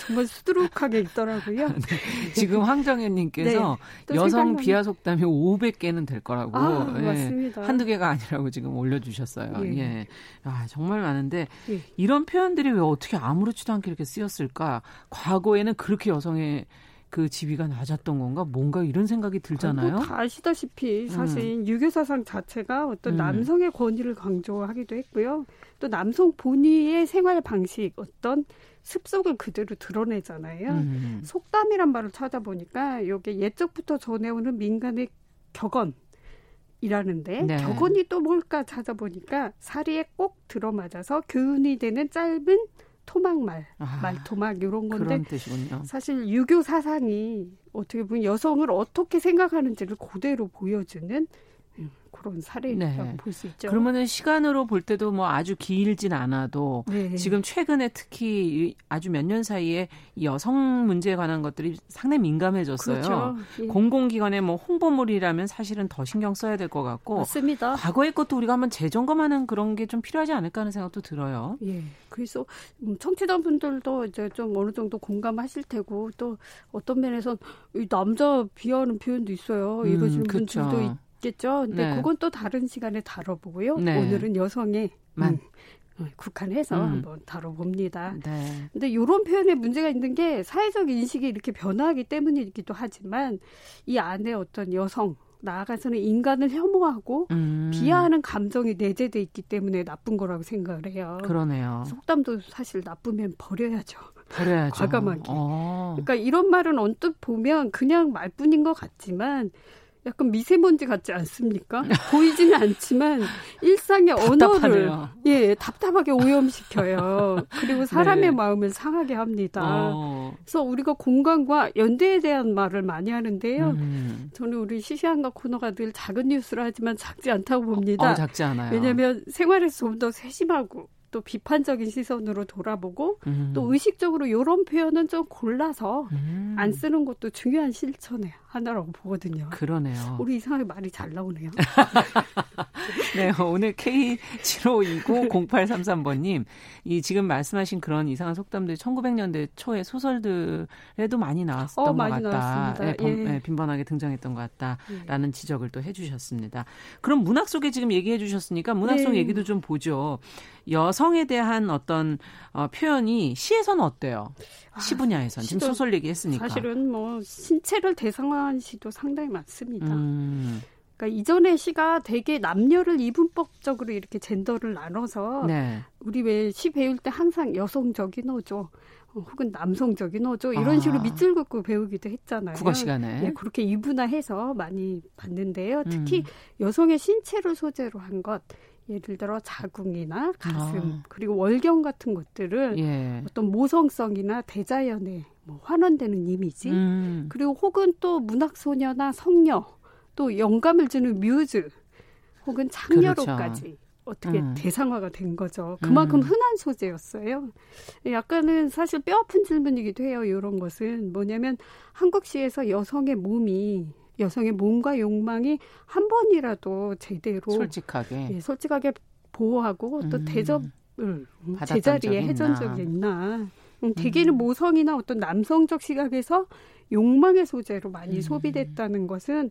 정말 수두룩하게 있더라고요. 네. 지금 황정현님께서 네. 여성 비하 속담이 500개는 될 거라고 아, 예. 맞습니다. 한두 개가 아니라고 지금 올려주셨어요. 예. 예. 아, 정말 많은데 예. 이런 표현들이 왜 어떻게 아무렇지도 않게 이렇게 쓰였을까? 과거에는 그렇게 여성의 그 지위가 낮았던 건가? 뭔가 이런 생각이 들잖아요. 다 아시다시피 사실 음. 유교 사상 자체가 어떤 음. 남성의 권위를 강조하기도 했고요. 또 남성 본위의 생활 방식, 어떤 습속을 그대로 드러내잖아요. 음. 속담이란 말을 찾아보니까 이게 옛적부터 전해오는 민간의 격언. 이라는데 네. 격언이 또 뭘까 찾아보니까 사리에 꼭 들어맞아서 교훈이 되는 짧은 토막말, 아, 말토막 이런 건데 사실 유교 사상이 어떻게 보면 여성을 어떻게 생각하는지를 그대로 보여주는 그런 사례라고 네. 볼수 있죠. 그러면은 시간으로 볼 때도 뭐 아주 길진 않아도 네. 지금 최근에 특히 아주 몇 년 사이에 여성 문제에 관한 것들이 상당히 민감해졌어요. 그렇죠. 예. 공공기관의 뭐 홍보물이라면 사실은 더 신경 써야 될 것 같고 맞습니다. 과거의 것도 우리가 한번 재점검하는 그런 게 좀 필요하지 않을까 하는 생각도 들어요. 예. 그래서 음, 청취자분들도 이제 좀 어느 정도 공감하실 테고 또 어떤 면에서 남자 비하하는 표현도 있어요. 음, 이러시는 그렇죠. 분들도 있겠죠. 근데 네. 그건 또 다른 시간에 다뤄보고요. 네. 오늘은 여성의 만. 음, 어, 국한해서 음. 한번 다뤄봅니다. 네. 근데 이런 표현에 문제가 있는 게 사회적 인식이 이렇게 변화하기 때문이기도 하지만 이 안에 어떤 여성 나아가서는 인간을 혐오하고 음. 비하하는 감정이 내재돼 있기 때문에 나쁜 거라고 생각을 해요. 그러네요. 속담도 사실 나쁘면 버려야죠. 버려야죠. 과감하게. 어. 그러니까 이런 말은 언뜻 보면 그냥 말뿐인 것 같지만 약간 미세먼지 같지 않습니까? 보이지는 않지만 일상의 언어를 예 답답하게 오염시켜요. 그리고 사람의 네. 마음을 상하게 합니다. 어. 그래서 우리가 공간과 연대에 대한 말을 많이 하는데요. 음. 저는 우리 시시한가 코너가 늘 작은 뉴스를 하지만 작지 않다고 봅니다. 어, 작지 않아요. 왜냐하면 생활에서 좀 더 세심하고 또 비판적인 시선으로 돌아보고 음. 또 의식적으로 이런 표현은 좀 골라서 음. 안 쓰는 것도 중요한 실천의 하나라고 보거든요. 그러네요. 우리 이상하게 말이 잘 나오네요. 네, 오늘 K75290833번님, 이 지금 말씀하신 그런 이상한 속담들 1900년대 초에 소설들에도 많이 나왔었던 어, 것 많이 같다. 네, 번, 예. 네, 빈번하게 등장했던 것 같다라는 예. 지적을 또 해주셨습니다. 그럼 문학 속에 지금 얘기해 주셨으니까 문학 속 네. 얘기도 좀 보죠. 여성에 대한 어떤 어, 표현이 시에서는 어때요? 아, 시 분야에서는 지금 소설 얘기했으니까 사실은 뭐 신체를 대상화한 시도 상당히 많습니다. 음. 그러니까 이전의 시가 되게 남녀를 이분법적으로 이렇게 젠더를 나눠서 네. 우리 왜 시 배울 때 항상 여성적인 어조 어, 혹은 남성적인 어조 이런 아. 식으로 밑줄 긋고 배우기도 했잖아요. 국어 시간에. 네, 그렇게 이분화해서 많이 봤는데요. 특히 음. 여성의 신체를 소재로 한 것. 예를 들어 자궁이나 가슴 아. 그리고 월경 같은 것들을 예. 어떤 모성성이나 대자연에 뭐 환원되는 이미지 음. 그리고 혹은 또 문학 소녀나 성녀 또 영감을 주는 뮤즈 혹은 창녀로까지 그렇죠. 어떻게 음. 대상화가 된 거죠. 그만큼 음. 흔한 소재였어요. 약간은 사실 뼈 아픈 질문이기도 해요. 이런 것은 뭐냐면 한국 시에서 여성의 몸이 여성의 몸과 욕망이 한 번이라도 제대로 솔직하게 예, 솔직하게 보호하고 또 음. 대접을 음, 제자리에 해준 적이 있나. 음, 대개는 모성이나 어떤 남성적 시각에서 욕망의 소재로 많이 음. 소비됐다는 것은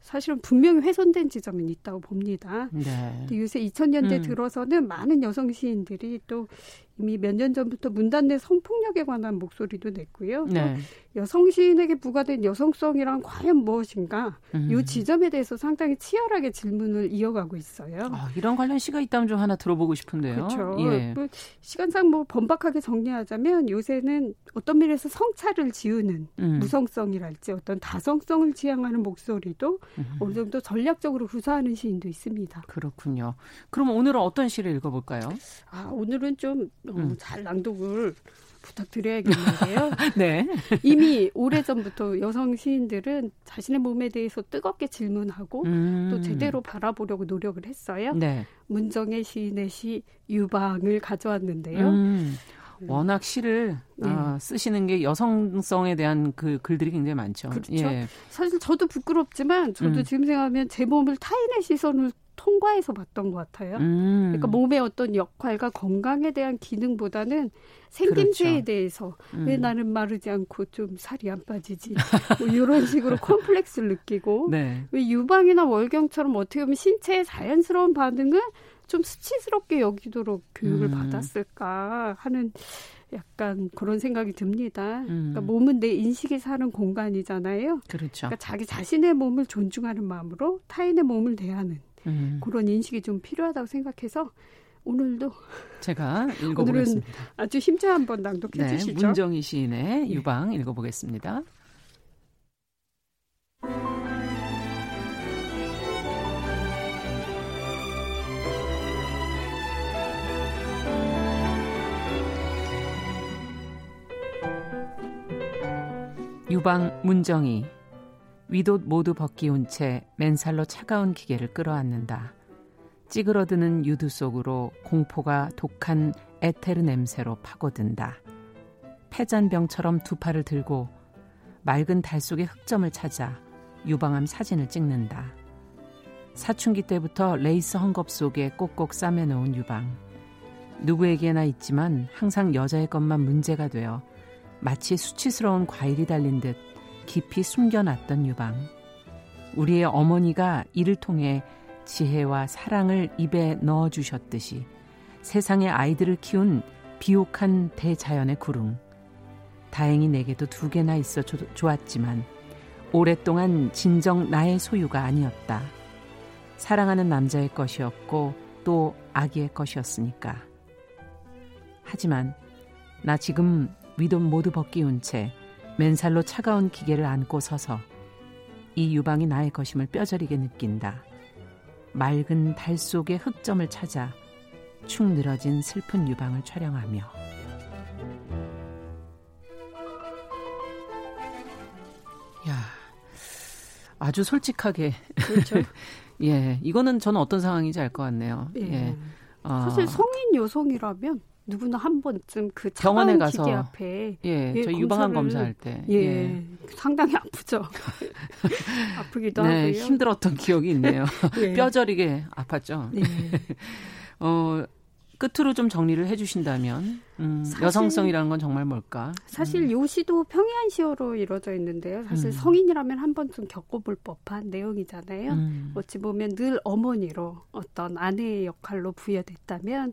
사실은 분명히 훼손된 지점은 있다고 봅니다. 네. 요새 2000년대 음. 들어서는 많은 여성 시인들이 또 이미 몇 년 전부터 문단 내 성폭력에 관한 목소리도 냈고요. 네. 여성 시인에게 부과된 여성성이란 과연 무엇인가? 음. 이 지점에 대해서 상당히 치열하게 질문을 이어가고 있어요. 아, 이런 관련 시가 있다면 좀 하나 들어보고 싶은데요. 그렇죠. 예. 뭐 시간상 뭐 번박하게 정리하자면 요새는 어떤 면에서 성차를 지우는 음. 무성성이랄지 어떤 다성성을 지향하는 목소리도 음. 어느 정도 전략적으로 구사하는 시인도 있습니다. 그렇군요. 그럼 오늘은 어떤 시를 읽어볼까요? 아, 오늘은 좀 어, 음. 잘 낭독을 부탁드려야겠는데요. 네. 이미 오래전부터 여성 시인들은 자신의 몸에 대해서 뜨겁게 질문하고 음. 또 제대로 바라보려고 노력을 했어요. 네. 문정의 시인의 시 유방을 가져왔는데요. 음. 워낙 시를 네. 어, 쓰시는 게 여성성에 대한 그 글들이 굉장히 많죠. 그렇죠. 예. 사실 저도 부끄럽지만 저도 음. 지금 생각하면 제 몸을 타인의 시선을 통과해서 봤던 것 같아요. 음. 그러니까 몸의 어떤 역할과 건강에 대한 기능보다는 생김새에 그렇죠. 대해서 음. 왜 나는 마르지 않고 좀 살이 안 빠지지 뭐 이런 식으로 콤플렉스를 느끼고 네. 왜 유방이나 월경처럼 어떻게 보면 신체의 자연스러운 반응을 좀 수치스럽게 여기도록 교육을 음. 받았을까 하는 약간 그런 생각이 듭니다. 음. 그러니까 몸은 내 인식이 사는 공간이잖아요. 그렇죠. 그러니까 자기 자신의 몸을 존중하는 마음으로 타인의 몸을 대하는 음. 그런 인식이 좀 필요하다고 생각해서 오늘도 제가 읽어보겠습니다. 아주 힘차 한번 낭독해 네, 주시죠. 문정희 시인의 네. 유방 읽어보겠습니다. 유방 문정희 윗옷 모두 벗기운 채 맨살로 차가운 기계를 끌어안는다. 찌그러지는 유두 속으로 공포가 독한 에테르 냄새로 파고든다. 패잔병처럼 두 팔을 들고 맑은 달 속의 흑점을 찾아 유방암 사진을 찍는다. 사춘기 때부터 레이스 헝겊 속에 꼭꼭 싸매놓은 유방. 누구에게나 있지만 항상 여자의 것만 문제가 되어 마치 수치스러운 과일이 달린 듯 깊이 숨겨놨던 유방. 우리의 어머니가 이를 통해 지혜와 사랑을 입에 넣어주셨듯이 세상의 아이들을 키운 비옥한 대자연의 구릉. 다행히 내게도 두 개나 있어 좋았지만 오랫동안 진정 나의 소유가 아니었다. 사랑하는 남자의 것이었고 또 아기의 것이었으니까. 하지만 나 지금 위돈 모두 벗기운 채 맨살로 차가운 기계를 안고 서서 이 유방이 나의 것임을 뼈저리게 느낀다. 맑은 달 속의 흑점을 찾아 축 늘어진 슬픈 유방을 촬영하며 야 아주 솔직하게 그렇죠. 예 이거는 저는 어떤 상황인지 알 것 같네요. 예. 예. 어. 사실 성인 여성이라면 누구나 한 번쯤 그 병원에 가서 기계 앞에 예, 예저 유방암 검사할 때 예, 예. 상당히 아프죠. 아프기도 네, 하고요. 힘들었던 기억이 있네요. 예. 뼈저리게 아팠죠. 네. 어 끝으로 좀 정리를 해주신다면 음, 사실, 여성성이라는 건 정말 뭘까? 사실 음. 요시도 평이한 시어로 이루어져 있는데요. 사실 음. 성인이라면 한 번쯤 겪어볼 법한 내용이잖아요. 음. 어찌 보면 늘 어머니로 어떤 아내의 역할로 부여됐다면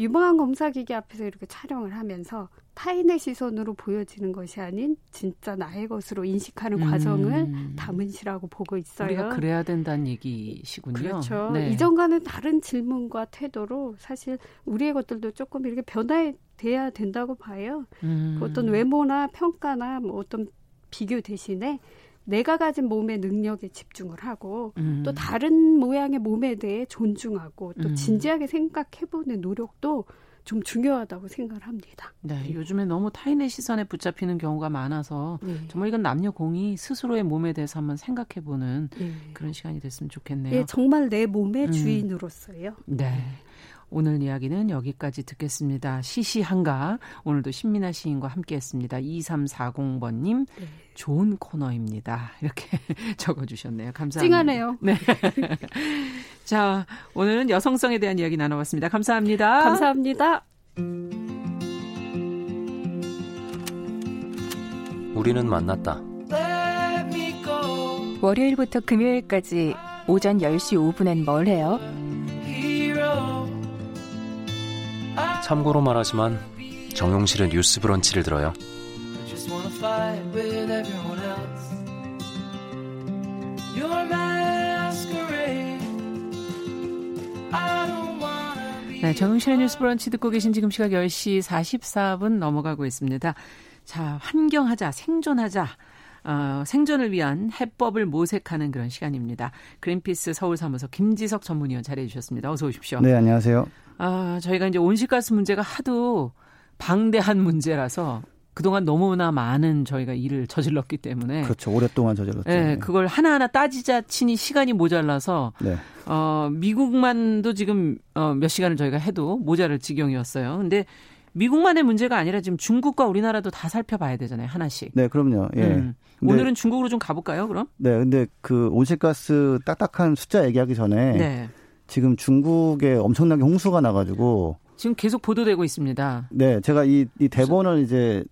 유방암 검사기기 앞에서 이렇게 촬영을 하면서 타인의 시선으로 보여지는 것이 아닌 진짜 나의 것으로 인식하는 음. 과정을 담은 시라고 보고 있어요. 우리가 그래야 된다는 얘기시군요. 그렇죠. 네. 이전과는 다른 질문과 태도로 사실 우리의 것들도 조금 이렇게 변화돼야 된다고 봐요. 음. 그 어떤 외모나 평가나 뭐 어떤 비교 대신에 내가 가진 몸의 능력에 집중을 하고 음. 또 다른 모양의 몸에 대해 존중하고 또 음. 진지하게 생각해보는 노력도 좀 중요하다고 생각을 합니다. 네, 요즘에 너무 타인의 시선에 붙잡히는 경우가 많아서 네. 정말 이건 남녀 공이 스스로의 몸에 대해서 한번 생각해보는 네. 그런 시간이 됐으면 좋겠네요. 네, 정말 내 몸의 음. 주인으로서요. 네. 오늘 이야기는 여기까지 듣겠습니다. 시시한가 오늘도 신민아 시인과 함께했습니다. 2340번님 네. 좋은 코너입니다. 이렇게 적어주셨네요. 감사합니다. 찡하네요. 네. 자 오늘은 여성성에 대한 이야기 나눠봤습니다. 감사합니다. 감사합니다. 우리는 만났다. 월요일부터 금요일까지 오전 10시 5분엔 뭘 해요? 참고로 말하지만 정용실의 뉴스 브런치를 들어요. 네, 정용실의 뉴스 브런치 듣고 계신 지금 시각 10시 44분 넘어가고 있습니다. 자, 환경하자, 생존하자. 어, 생존을 위한 해법을 모색하는 그런 시간입니다. 그린피스 서울 사무소 김지석 전문위원 자리해 주셨습니다. 어서 오십시오. 네, 안녕하세요. 아, 저희가 이제 온실가스 문제가 하도 방대한 문제라서 그동안 너무나 많은 저희가 일을 저질렀기 때문에 그렇죠. 오랫동안 저질렀죠. 네, 그걸 하나하나 따지자 치니 시간이 모자라서 네. 어, 미국만도 지금 어, 몇 시간을 저희가 해도 모자랄 지경이었어요. 근데 미국만의 문제가 아니라 지금 중국과 우리나라도 다 살펴봐야 되잖아요. 하나씩. 네, 그럼요. 예. 음. 오늘은 중국으로 좀 가볼까요, 그럼? 네, 근데 그 온실가스 딱딱한 숫자 얘기하기 전에 네. 지금 중국에 엄청나게 홍수가 나가지고 지금 계속 보도되고 있습니다. 네, 제가 이, 이 대본을 이제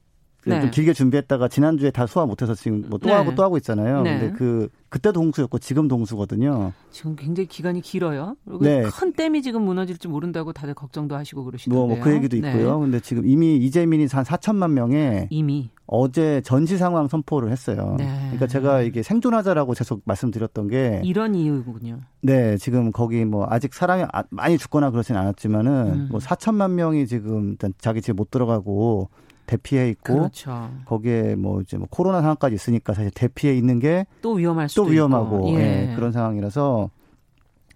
네. 좀 길게 준비했다가 지난주에 다 소화 못해서 지금 뭐또 네. 하고 또 하고 있잖아요. 네. 근데 그 그때도 홍수였고 지금도 홍수거든요. 지금 굉장히 기간이 길어요. 그리고 네. 큰 댐이 지금 무너질지 모른다고 다들 걱정도 하시고 그러시던데요. 뭐 그 얘기도 네. 있고요. 근데 지금 이미 이재민이 한 4천만 명에 이미 어제 전시 상황 선포를 했어요. 네. 그러니까 제가 이게 생존하자라고 계속 말씀드렸던 게 이런 이유군요. 네, 지금 거기 뭐 아직 사람이 아- 많이 죽거나 그러진 않았지만은 음. 뭐 4천만 명이 지금 일단 자기 집못 들어가고 대피해 있고 그렇죠. 거기에 뭐 이제 뭐 코로나 상황까지 있으니까 사실 대피해 있는 게또또 위험할 수도 위험하고 있고. 예, 그런 상황이라서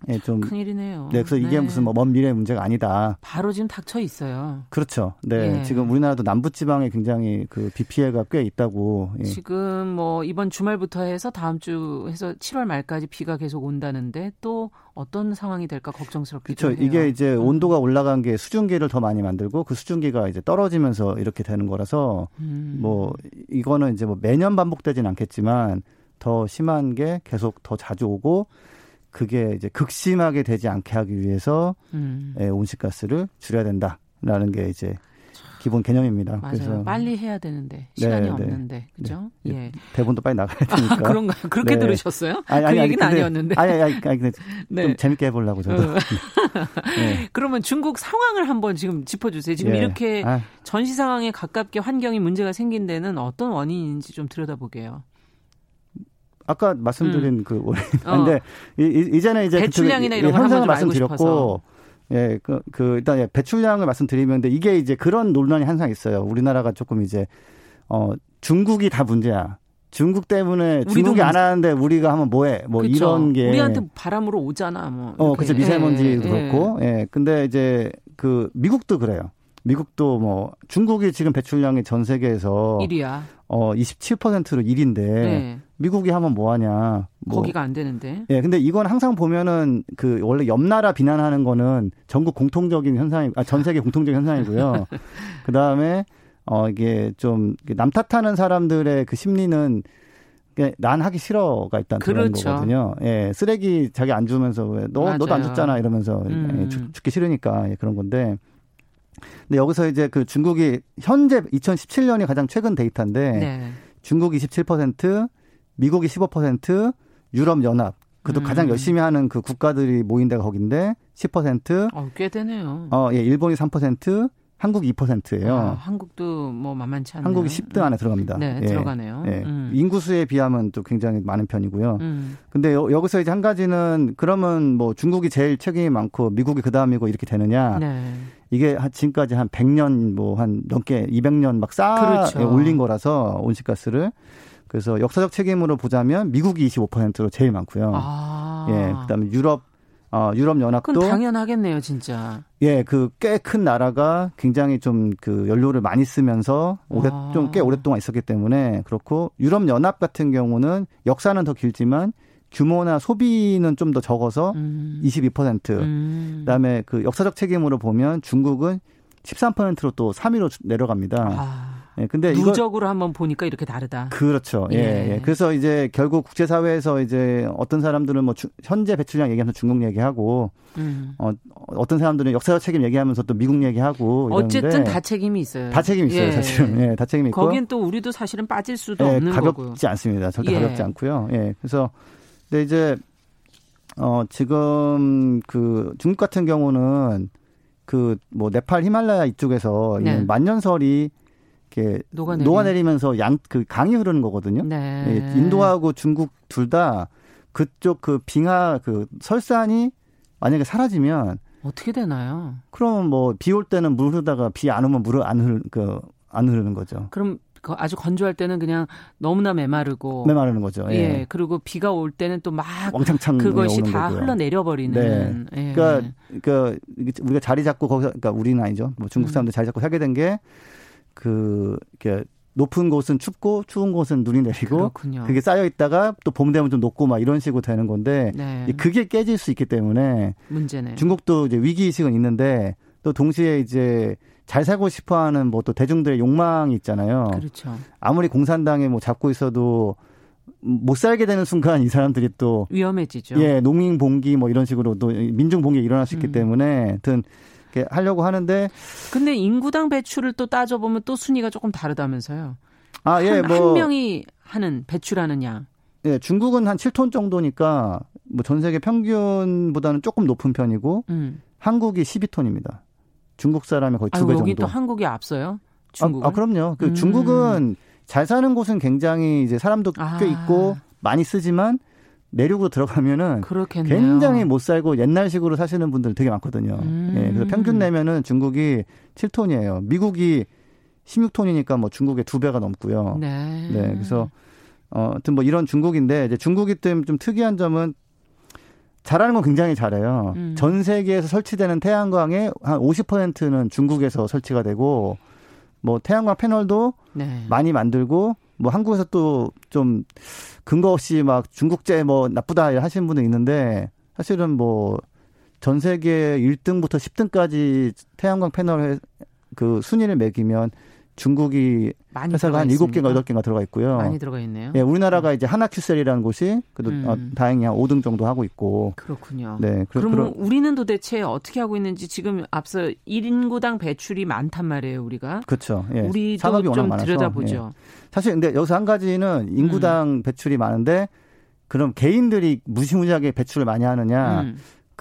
예, 좀 큰일이네요. 네, 그래서 이게 무슨 뭐 먼 미래 문제가 아니다. 바로 지금 닥쳐 있어요. 그렇죠. 네, 예. 지금 우리나라도 남부 지방에 굉장히 그 비 피해가 꽤 있다고. 예. 지금 뭐 이번 주말부터 해서 다음 주 해서 7월 말까지 비가 계속 온다는데 또 어떤 상황이 될까 걱정스럽기도 그렇죠. 해요. 이게 이제 음. 온도가 올라간 게 수증기를 더 많이 만들고 그 수증기가 이제 떨어지면서 이렇게 되는 거라서 음. 뭐 이거는 이제 뭐 매년 반복되진 않겠지만 더 심한 게 계속 더 자주 오고 그게 이제 극심하게 되지 않게 하기 위해서 음. 예, 온실가스를 줄여야 된다라는 게 이제 기본 개념입니다. 맞아요. 그래서 빨리 해야 되는데 시간이 네, 네. 없는데 그죠? 네. 예. 대본도 빨리 나가야 되니까. 아, 그런가 그렇게 네. 들으셨어요? 아니, 그 아니, 아니, 얘기는 근데- 아니었는데. 아니, 아니, 아니, 근데 네. 좀 재밌게 해보려고 저도. 어. 네. 그러면 중국 상황을 한번 지금 짚어주세요. 지금 예. 이렇게 아, 전시 상황에 가깝게 환경이 문제가 생긴 데는 어떤 원인인지 좀 들여다보게요. 아까 말씀드린 그 원인. 음. 어. 근데 이, 이- 이제는 이제 배출량이나 이런 걸 현상을 말씀드렸고, 예, 그, 그 일단 예, 배출량을 말씀드리면 근데 이게 이제 그런 논란이 항상 있어요. 우리나라가 조금 이제 어 중국이 다 문제야. 중국 때문에 중국이 안 하는데 우리가 하면 뭐해? 뭐 그쵸? 이런 게 우리한테 바람으로 오잖아. 뭐 어, 이렇게. 그렇죠. 미세먼지도 예, 그렇고. 예. 근데 이제 그 미국도 그래요. 미국도 뭐 중국이 지금 배출량이 전 세계에서 예. 1위야. 어 27%로 1위인데 네. 미국이 하면 뭐 하냐. 뭐 거기가 안 되는데. 예, 근데 이건 항상 보면은 그 원래 옆 나라 비난하는 거는 전국 공통적인 현상이 아, 전 세계 공통적인 현상이고요. 그 다음에 어 이게 좀 남 탓하는 사람들의 그 심리는 난 하기 싫어가 일단 그렇죠. 거거든요. 예, 쓰레기 자기 안 주면서 왜너 너도 안 맞아요. 줬잖아 이러면서 음. 예, 죽, 죽기 싫으니까 예, 그런 건데. 근데 여기서 이제 그 중국이 현재 2017년이 가장 최근 데이터인데 네. 중국이 27%, 미국이 15%, 유럽 연합 그도 음. 가장 열심히 하는 그 국가들이 모인 데가 거긴데 10%, 어, 꽤 되네요. 어, 예, 일본이 3%, 한국이 2%예요. 아, 한국도 뭐 만만치 않네요. 한국이 10등 안에 들어갑니다. 네, 예. 들어가네요. 예. 음. 인구수에 비하면 또 굉장히 많은 편이고요. 음. 근데 여, 기서 이제 한 가지는 그러면 뭐 중국이 제일 책임이 많고 미국이 그 다음이고 이렇게 되느냐. 네. 이게 한 지금까지 한 100년 뭐 한 넘게 200년 막 쌓아 그렇죠. 올린 거라서 온실가스를 그래서 역사적 책임으로 보자면 미국이 25%로 제일 많고요. 아. 예, 그다음에 유럽 어 유럽 연합도 그건 당연하겠네요, 진짜. 예, 그 꽤 큰 나라가 굉장히 좀 그 연료를 많이 쓰면서 오래 아. 좀꽤 오랫동안 있었기 때문에 그렇고 유럽 연합 같은 경우는 역사는 더 길지만 규모나 소비는 좀 더 적어서 음. 22%. 음. 그다음에 그 역사적 책임으로 보면 중국은 13%로 또 3위로 내려갑니다. 아, 예, 근데 누적으로 한번 보니까 이렇게 다르다. 그렇죠. 예, 예. 예. 그래서 이제 결국 국제사회에서 이제 어떤 사람들은 뭐 주- 현재 배출량 얘기하면서 중국 얘기하고 음. 어, 어떤 사람들은 역사적 책임 얘기하면서 또 미국 얘기하고 이러는데 어쨌든 다 책임이 있어요. 다 책임 있어요, 예. 사실은. 예, 다 책임 있고. 거긴 또 우리도 사실은 빠질 수도 예, 없는 가볍지 거고요. 않습니다. 절대 예. 가볍지 않고요. 예. 그래서 근데 이제 어 지금 그 중국 같은 경우는 그 뭐 네팔 히말라야 이쪽에서 네. 이 만년설이 이렇게 녹아내리- 녹아내리면서 양 그 강이 흐르는 거거든요. 네. 예, 인도하고 중국 둘 다 그쪽 그 빙하 그 설산이 만약에 사라지면 어떻게 되나요? 그러면 뭐비 올 때는 물 흐르다가 비 안 오면 물을 안 흐르 그안 흐르는 거죠. 그럼 아주 건조할 때는 그냥 너무나 메마르고 메마르는 거죠. 예. 예. 그리고 비가 올 때는 또 막 왕창창 그것이 다 거고요. 흘러내려 버리는. 네. 예. 그러니까 그 우리가 자리 잡고 거기서 그러니까 우리는 아니죠. 뭐 중국 음. 사람들 자리 잡고 살게 된 게 그 이렇게 높은 곳은 춥고 추운 곳은 눈이 내리고 그렇군요. 그게 쌓여 있다가 또 봄 되면 좀 녹고 막 이런 식으로 되는 건데 네. 그게 깨질 수 있기 때문에 문제네. 중국도 이제 위기 의식은 있는데 또 동시에 이제 잘 살고 싶어 하는 뭐 또 대중들의 욕망이 있잖아요. 그렇죠. 아무리 공산당에 뭐 잡고 있어도 못 살게 되는 순간 이 사람들이 또 위험해지죠. 예, 농민 봉기 뭐 이런 식으로 또 민중 봉기가 일어날 수 있기 음. 때문에 하여튼 하려고 하는데 근데 인구당 배출을 또 따져보면 또 순위가 조금 다르다면서요. 아, 예, 한, 뭐 한 명이 하는 배출하는 양. 예, 중국은 한 7톤 정도니까 뭐 전 세계 평균보다는 조금 높은 편이고 음. 한국이 12톤입니다. 중국 사람이 거의 두 아유, 배 여기 정도. 또 한국이 앞서요. 중국은. 아, 아, 그럼요. 그 음. 중국은 잘 사는 곳은 굉장히 이제 사람도 아. 꽤 있고 많이 쓰지만 내륙으로 들어가면은 그렇겠네요. 굉장히 못 살고 옛날식으로 사시는 분들 되게 많거든요. 음. 예, 그래서 평균 내면은 중국이 7톤이에요. 미국이 16톤이니까 뭐 중국의 두 배가 넘고요. 네. 네, 그래서 어, 뭐 이런 중국인데 이제 중국이 좀, 좀 특이한 점은 잘하는 건 굉장히 잘해요. 음. 전 세계에서 설치되는 태양광의 한 50%는 중국에서 설치가 되고 뭐 태양광 패널도 네. 많이 만들고 뭐 한국에서 또 좀 근거 없이 막 중국제 뭐 나쁘다 하시는 분도 있는데 사실은 뭐 전 세계 1등부터 10등까지 태양광 패널 그 순위를 매기면 중국이 많이 회사가 한 들어가 7개인가 있습니까? 8개인가 들어가 있고요. 많이 들어가 있네요. 예, 우리나라가 이제 하나큐셀이라는 곳이 그래도 음. 어, 다행히 한 5등 정도 하고 있고. 그렇군요. 네. 그, 그러면 그런 우리는 도대체 어떻게 하고 있는지 지금 앞서 1인구당 배출이 많단 말이에요, 우리가. 그렇죠. 예. 우리도 산업이 워낙 좀 많아서. 들여다보죠. 예. 사실 근데 여기서 한 가지는 인구당 음. 배출이 많은데 그럼 개인들이 무시무시하게 배출을 많이 하느냐?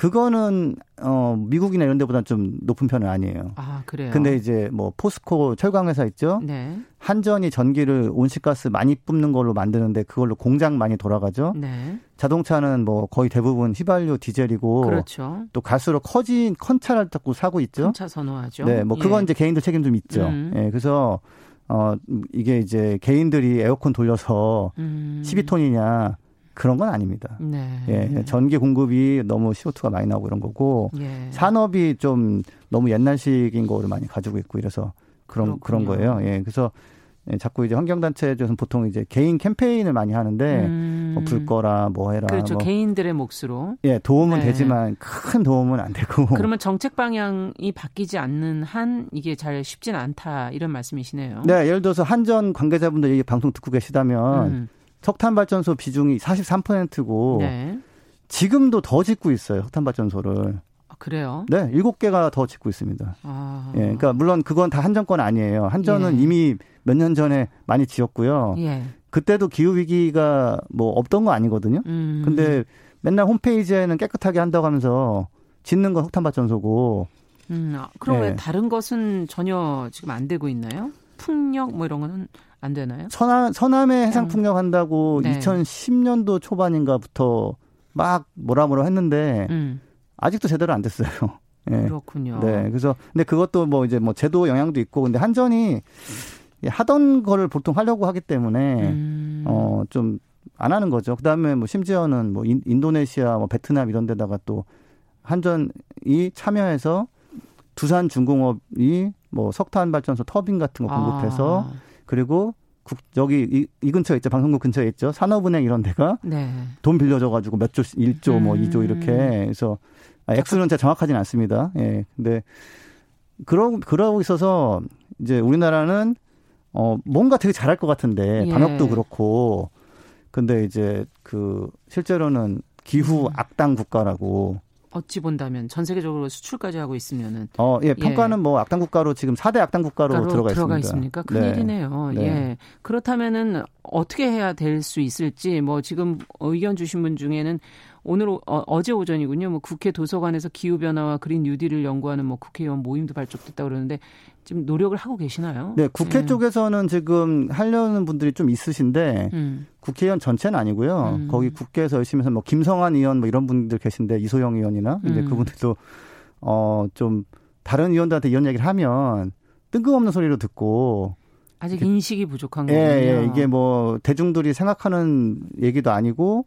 음. 그거는 어 미국이나 이런 데보다는 좀 높은 편은 아니에요. 아, 그래요. 근데 이제 뭐 포스코 철강 회사 있죠? 네. 한전이 전기를 온실가스 많이 뿜는 걸로 만드는데 그걸로 공장 많이 돌아가죠. 네. 자동차는 뭐 거의 대부분 휘발유 디젤이고 그렇죠. 또 갈수록 커진 컨차를 자꾸 사고 있죠. 큰 차 선호하죠. 네, 뭐 그건 예. 이제 개인들 책임 좀 있죠. 음. 예, 그래서 어 이게 이제 개인들이 에어컨 돌려서 음. 12톤이냐 그런 건 아닙니다. 네. 예, 전기 공급이 너무 CO2가 많이 나오고 이런 거고 예. 산업이 좀 너무 옛날식인 거를 많이 가지고 있고 이래서 그런 그런 그렇군요. 거예요. 예, 그래서 예, 자꾸 이제 환경단체에서는 보통 이제 개인 캠페인을 많이 하는데 음. 뭐 불 거라 뭐 해라 그렇죠. 뭐 개인들의 몫으로. 예, 도움은 네. 되지만 큰 도움은 안 되고 그러면 정책 방향이 바뀌지 않는 한 이게 잘 쉽진 않다 이런 말씀이시네요. 네, 예를 들어서 한전 관계자분들 이 방송 듣고 계시다면 음. 석탄 발전소 비중이 43%고 네. 지금도 더 짓고 있어요. 석탄 발전소를. 아, 그래요. 네, 일곱 개가 더 짓고 있습니다. 아. 예, 그러니까 물론 그건 다 한전 건 아니에요. 한전은 예. 이미 몇 년 전에 많이 지었고요. 예. 그때도 기후 위기가 뭐 없던 거 아니거든요. 음. 근데 맨날 홈페이지에는 깨끗하게 한다고 하면서 짓는 건 석탄 발전소고 음, 아, 그럼 네. 왜 다른 것은 전혀 지금 안 되고 있나요? 풍력 뭐 이런 거는 안 되나요? 서남 서남에 해상 풍력 한다고 네. 2010년도 초반인가부터 막 뭐라 뭐라 했는데 음, 아직도 제대로 안 됐어요. 예. 그렇군요. 네. 그래서 근데 그것도 뭐 이제 뭐 제도 영향도 있고 근데 한전이 하던 거를 보통 하려고 하기 때문에 음, 어좀 안 하는 거죠. 그다음에 뭐 심지어는 뭐 인, 인도네시아 뭐 베트남 이런 데다가 또 한전이 참여해서 두산 중공업이 뭐 석탄 발전소 터빈 같은 거 공급해서 아, 그리고 국, 여기 이, 이 근처에 있죠. 방송국 근처에 있죠. 산업은행 이런 데가 네. 돈 빌려줘 가지고 몇 조, 1조 뭐 음. 2조 이렇게 해서 아, 액수는 제가 정확하진 않습니다. 예. 근데 그러 그러고 있어서 이제 우리나라는 어 뭔가 되게 잘할 것 같은데 예. 방역도 그렇고 근데 이제 그 실제로는 기후 음. 악당 국가라고 어찌 본다면 전 세계적으로 수출까지 하고 있으면은 어, 예, 평가는 뭐 악당 국가로 지금 4대 악당 국가로 국가로 들어가 있습니다. 있습니까? 네. 큰일이네요. 네. 예. 그렇다면은 어떻게 해야 될 수 있을지 뭐 지금 의견 주신 분 중에는 오늘 오- 어, 어제 오전이군요. 뭐 국회 도서관에서 기후 변화와 그린 뉴딜을 연구하는 뭐 국회의원 모임도 발족됐다 고 그러는데 지금 노력을 하고 계시나요? 네, 국회 예. 쪽에서는 지금 하려는 분들이 좀 있으신데 음. 국회의원 전체는 아니고요. 음. 거기 국회에서 열심히 해서 뭐 김성환 의원 뭐 이런 분들 계신데 이소영 의원이나 이제 음. 그분들도 어좀 다른 의원들한테 이런 얘기를 하면 뜬금없는 소리로 듣고 아직 인식이 부족한 예, 거군요. 예, 이게 뭐 대중들이 생각하는 얘기도 아니고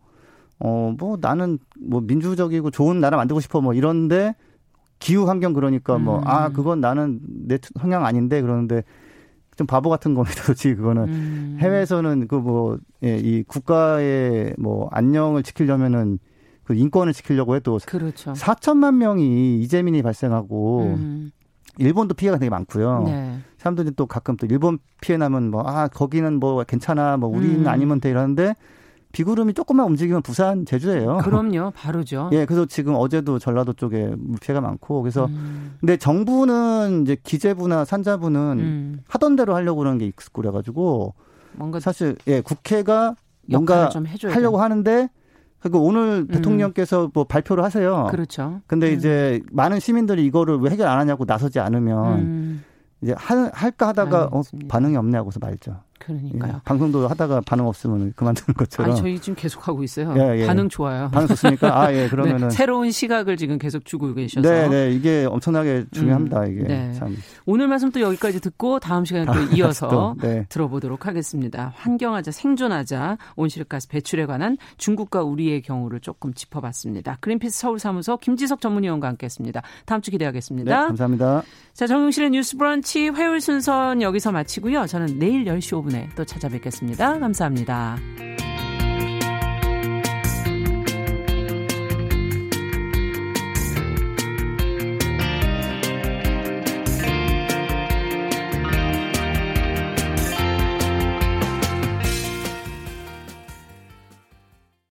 어 뭐 나는 뭐 민주적이고 좋은 나라 만들고 싶어 뭐 이런데 기후 환경 그러니까 뭐아 음. 그건 나는 내 성향 아닌데 그러는데 좀 바보 같은 겁니다. 솔직히 그거는 음. 해외에서는 그 뭐 이 국가의 뭐 안녕을 지키려면은 그 인권을 지키려고 해도 그렇죠. 4천만 명이 이재민이 발생하고 음. 일본도 피해가 되게 많고요. 네. 사람들이 또 가끔 또 일본 피해 나면 뭐 아 거기는 뭐 괜찮아 뭐 우리는 음. 아니면 돼 이러는데 비구름이 조금만 움직이면 부산 제주예요. 그럼요, 바로죠. 예, 그래서 지금 어제도 전라도 쪽에 피해가 많고 그래서 음. 근데 정부는 이제 기재부나 산자부는 음. 하던 대로 하려고 그러는 게 있고 그래가지고 뭔가 사실 예 국회가 뭔가 하려고 하는데 그리고 오늘 음. 대통령께서 뭐 발표를 하세요. 그렇죠. 근데 음. 이제 많은 시민들이 이거를 왜 해결 안 하냐고 나서지 않으면 음. 이제 할, 할까 하다가 어. 반응이 없네 하고서 말죠. 그러니까요. 예, 방송도 하다가 반응 없으면 그만두는 것처럼. 아, 저희 지금 계속 하고 있어요. 예, 예. 반응 좋아요. 반응 좋습니까? 아, 예, 그러면은. 네, 새로운 시각을 지금 계속 주고 계셔서 네, 네, 이게 엄청나게 중요합니다, 음, 이게. 네. 참. 오늘 말씀 또 여기까지 듣고 다음 시간에 또 다음 이어서 또, 네. 들어보도록 하겠습니다. 환경하자 생존하자 온실가스 배출에 관한 중국과 우리의 경우를 조금 짚어봤습니다. 그린피스 서울사무소 김지석 전문위원과 함께 했습니다. 다음 주 네, 기대하겠습니다. 감사합니다. 자 정용실의 뉴스 브런치 화요일 순서는 여기서 마치고요. 저는 내일 10시 5분 에 또 찾아뵙겠습니다. 감사합니다.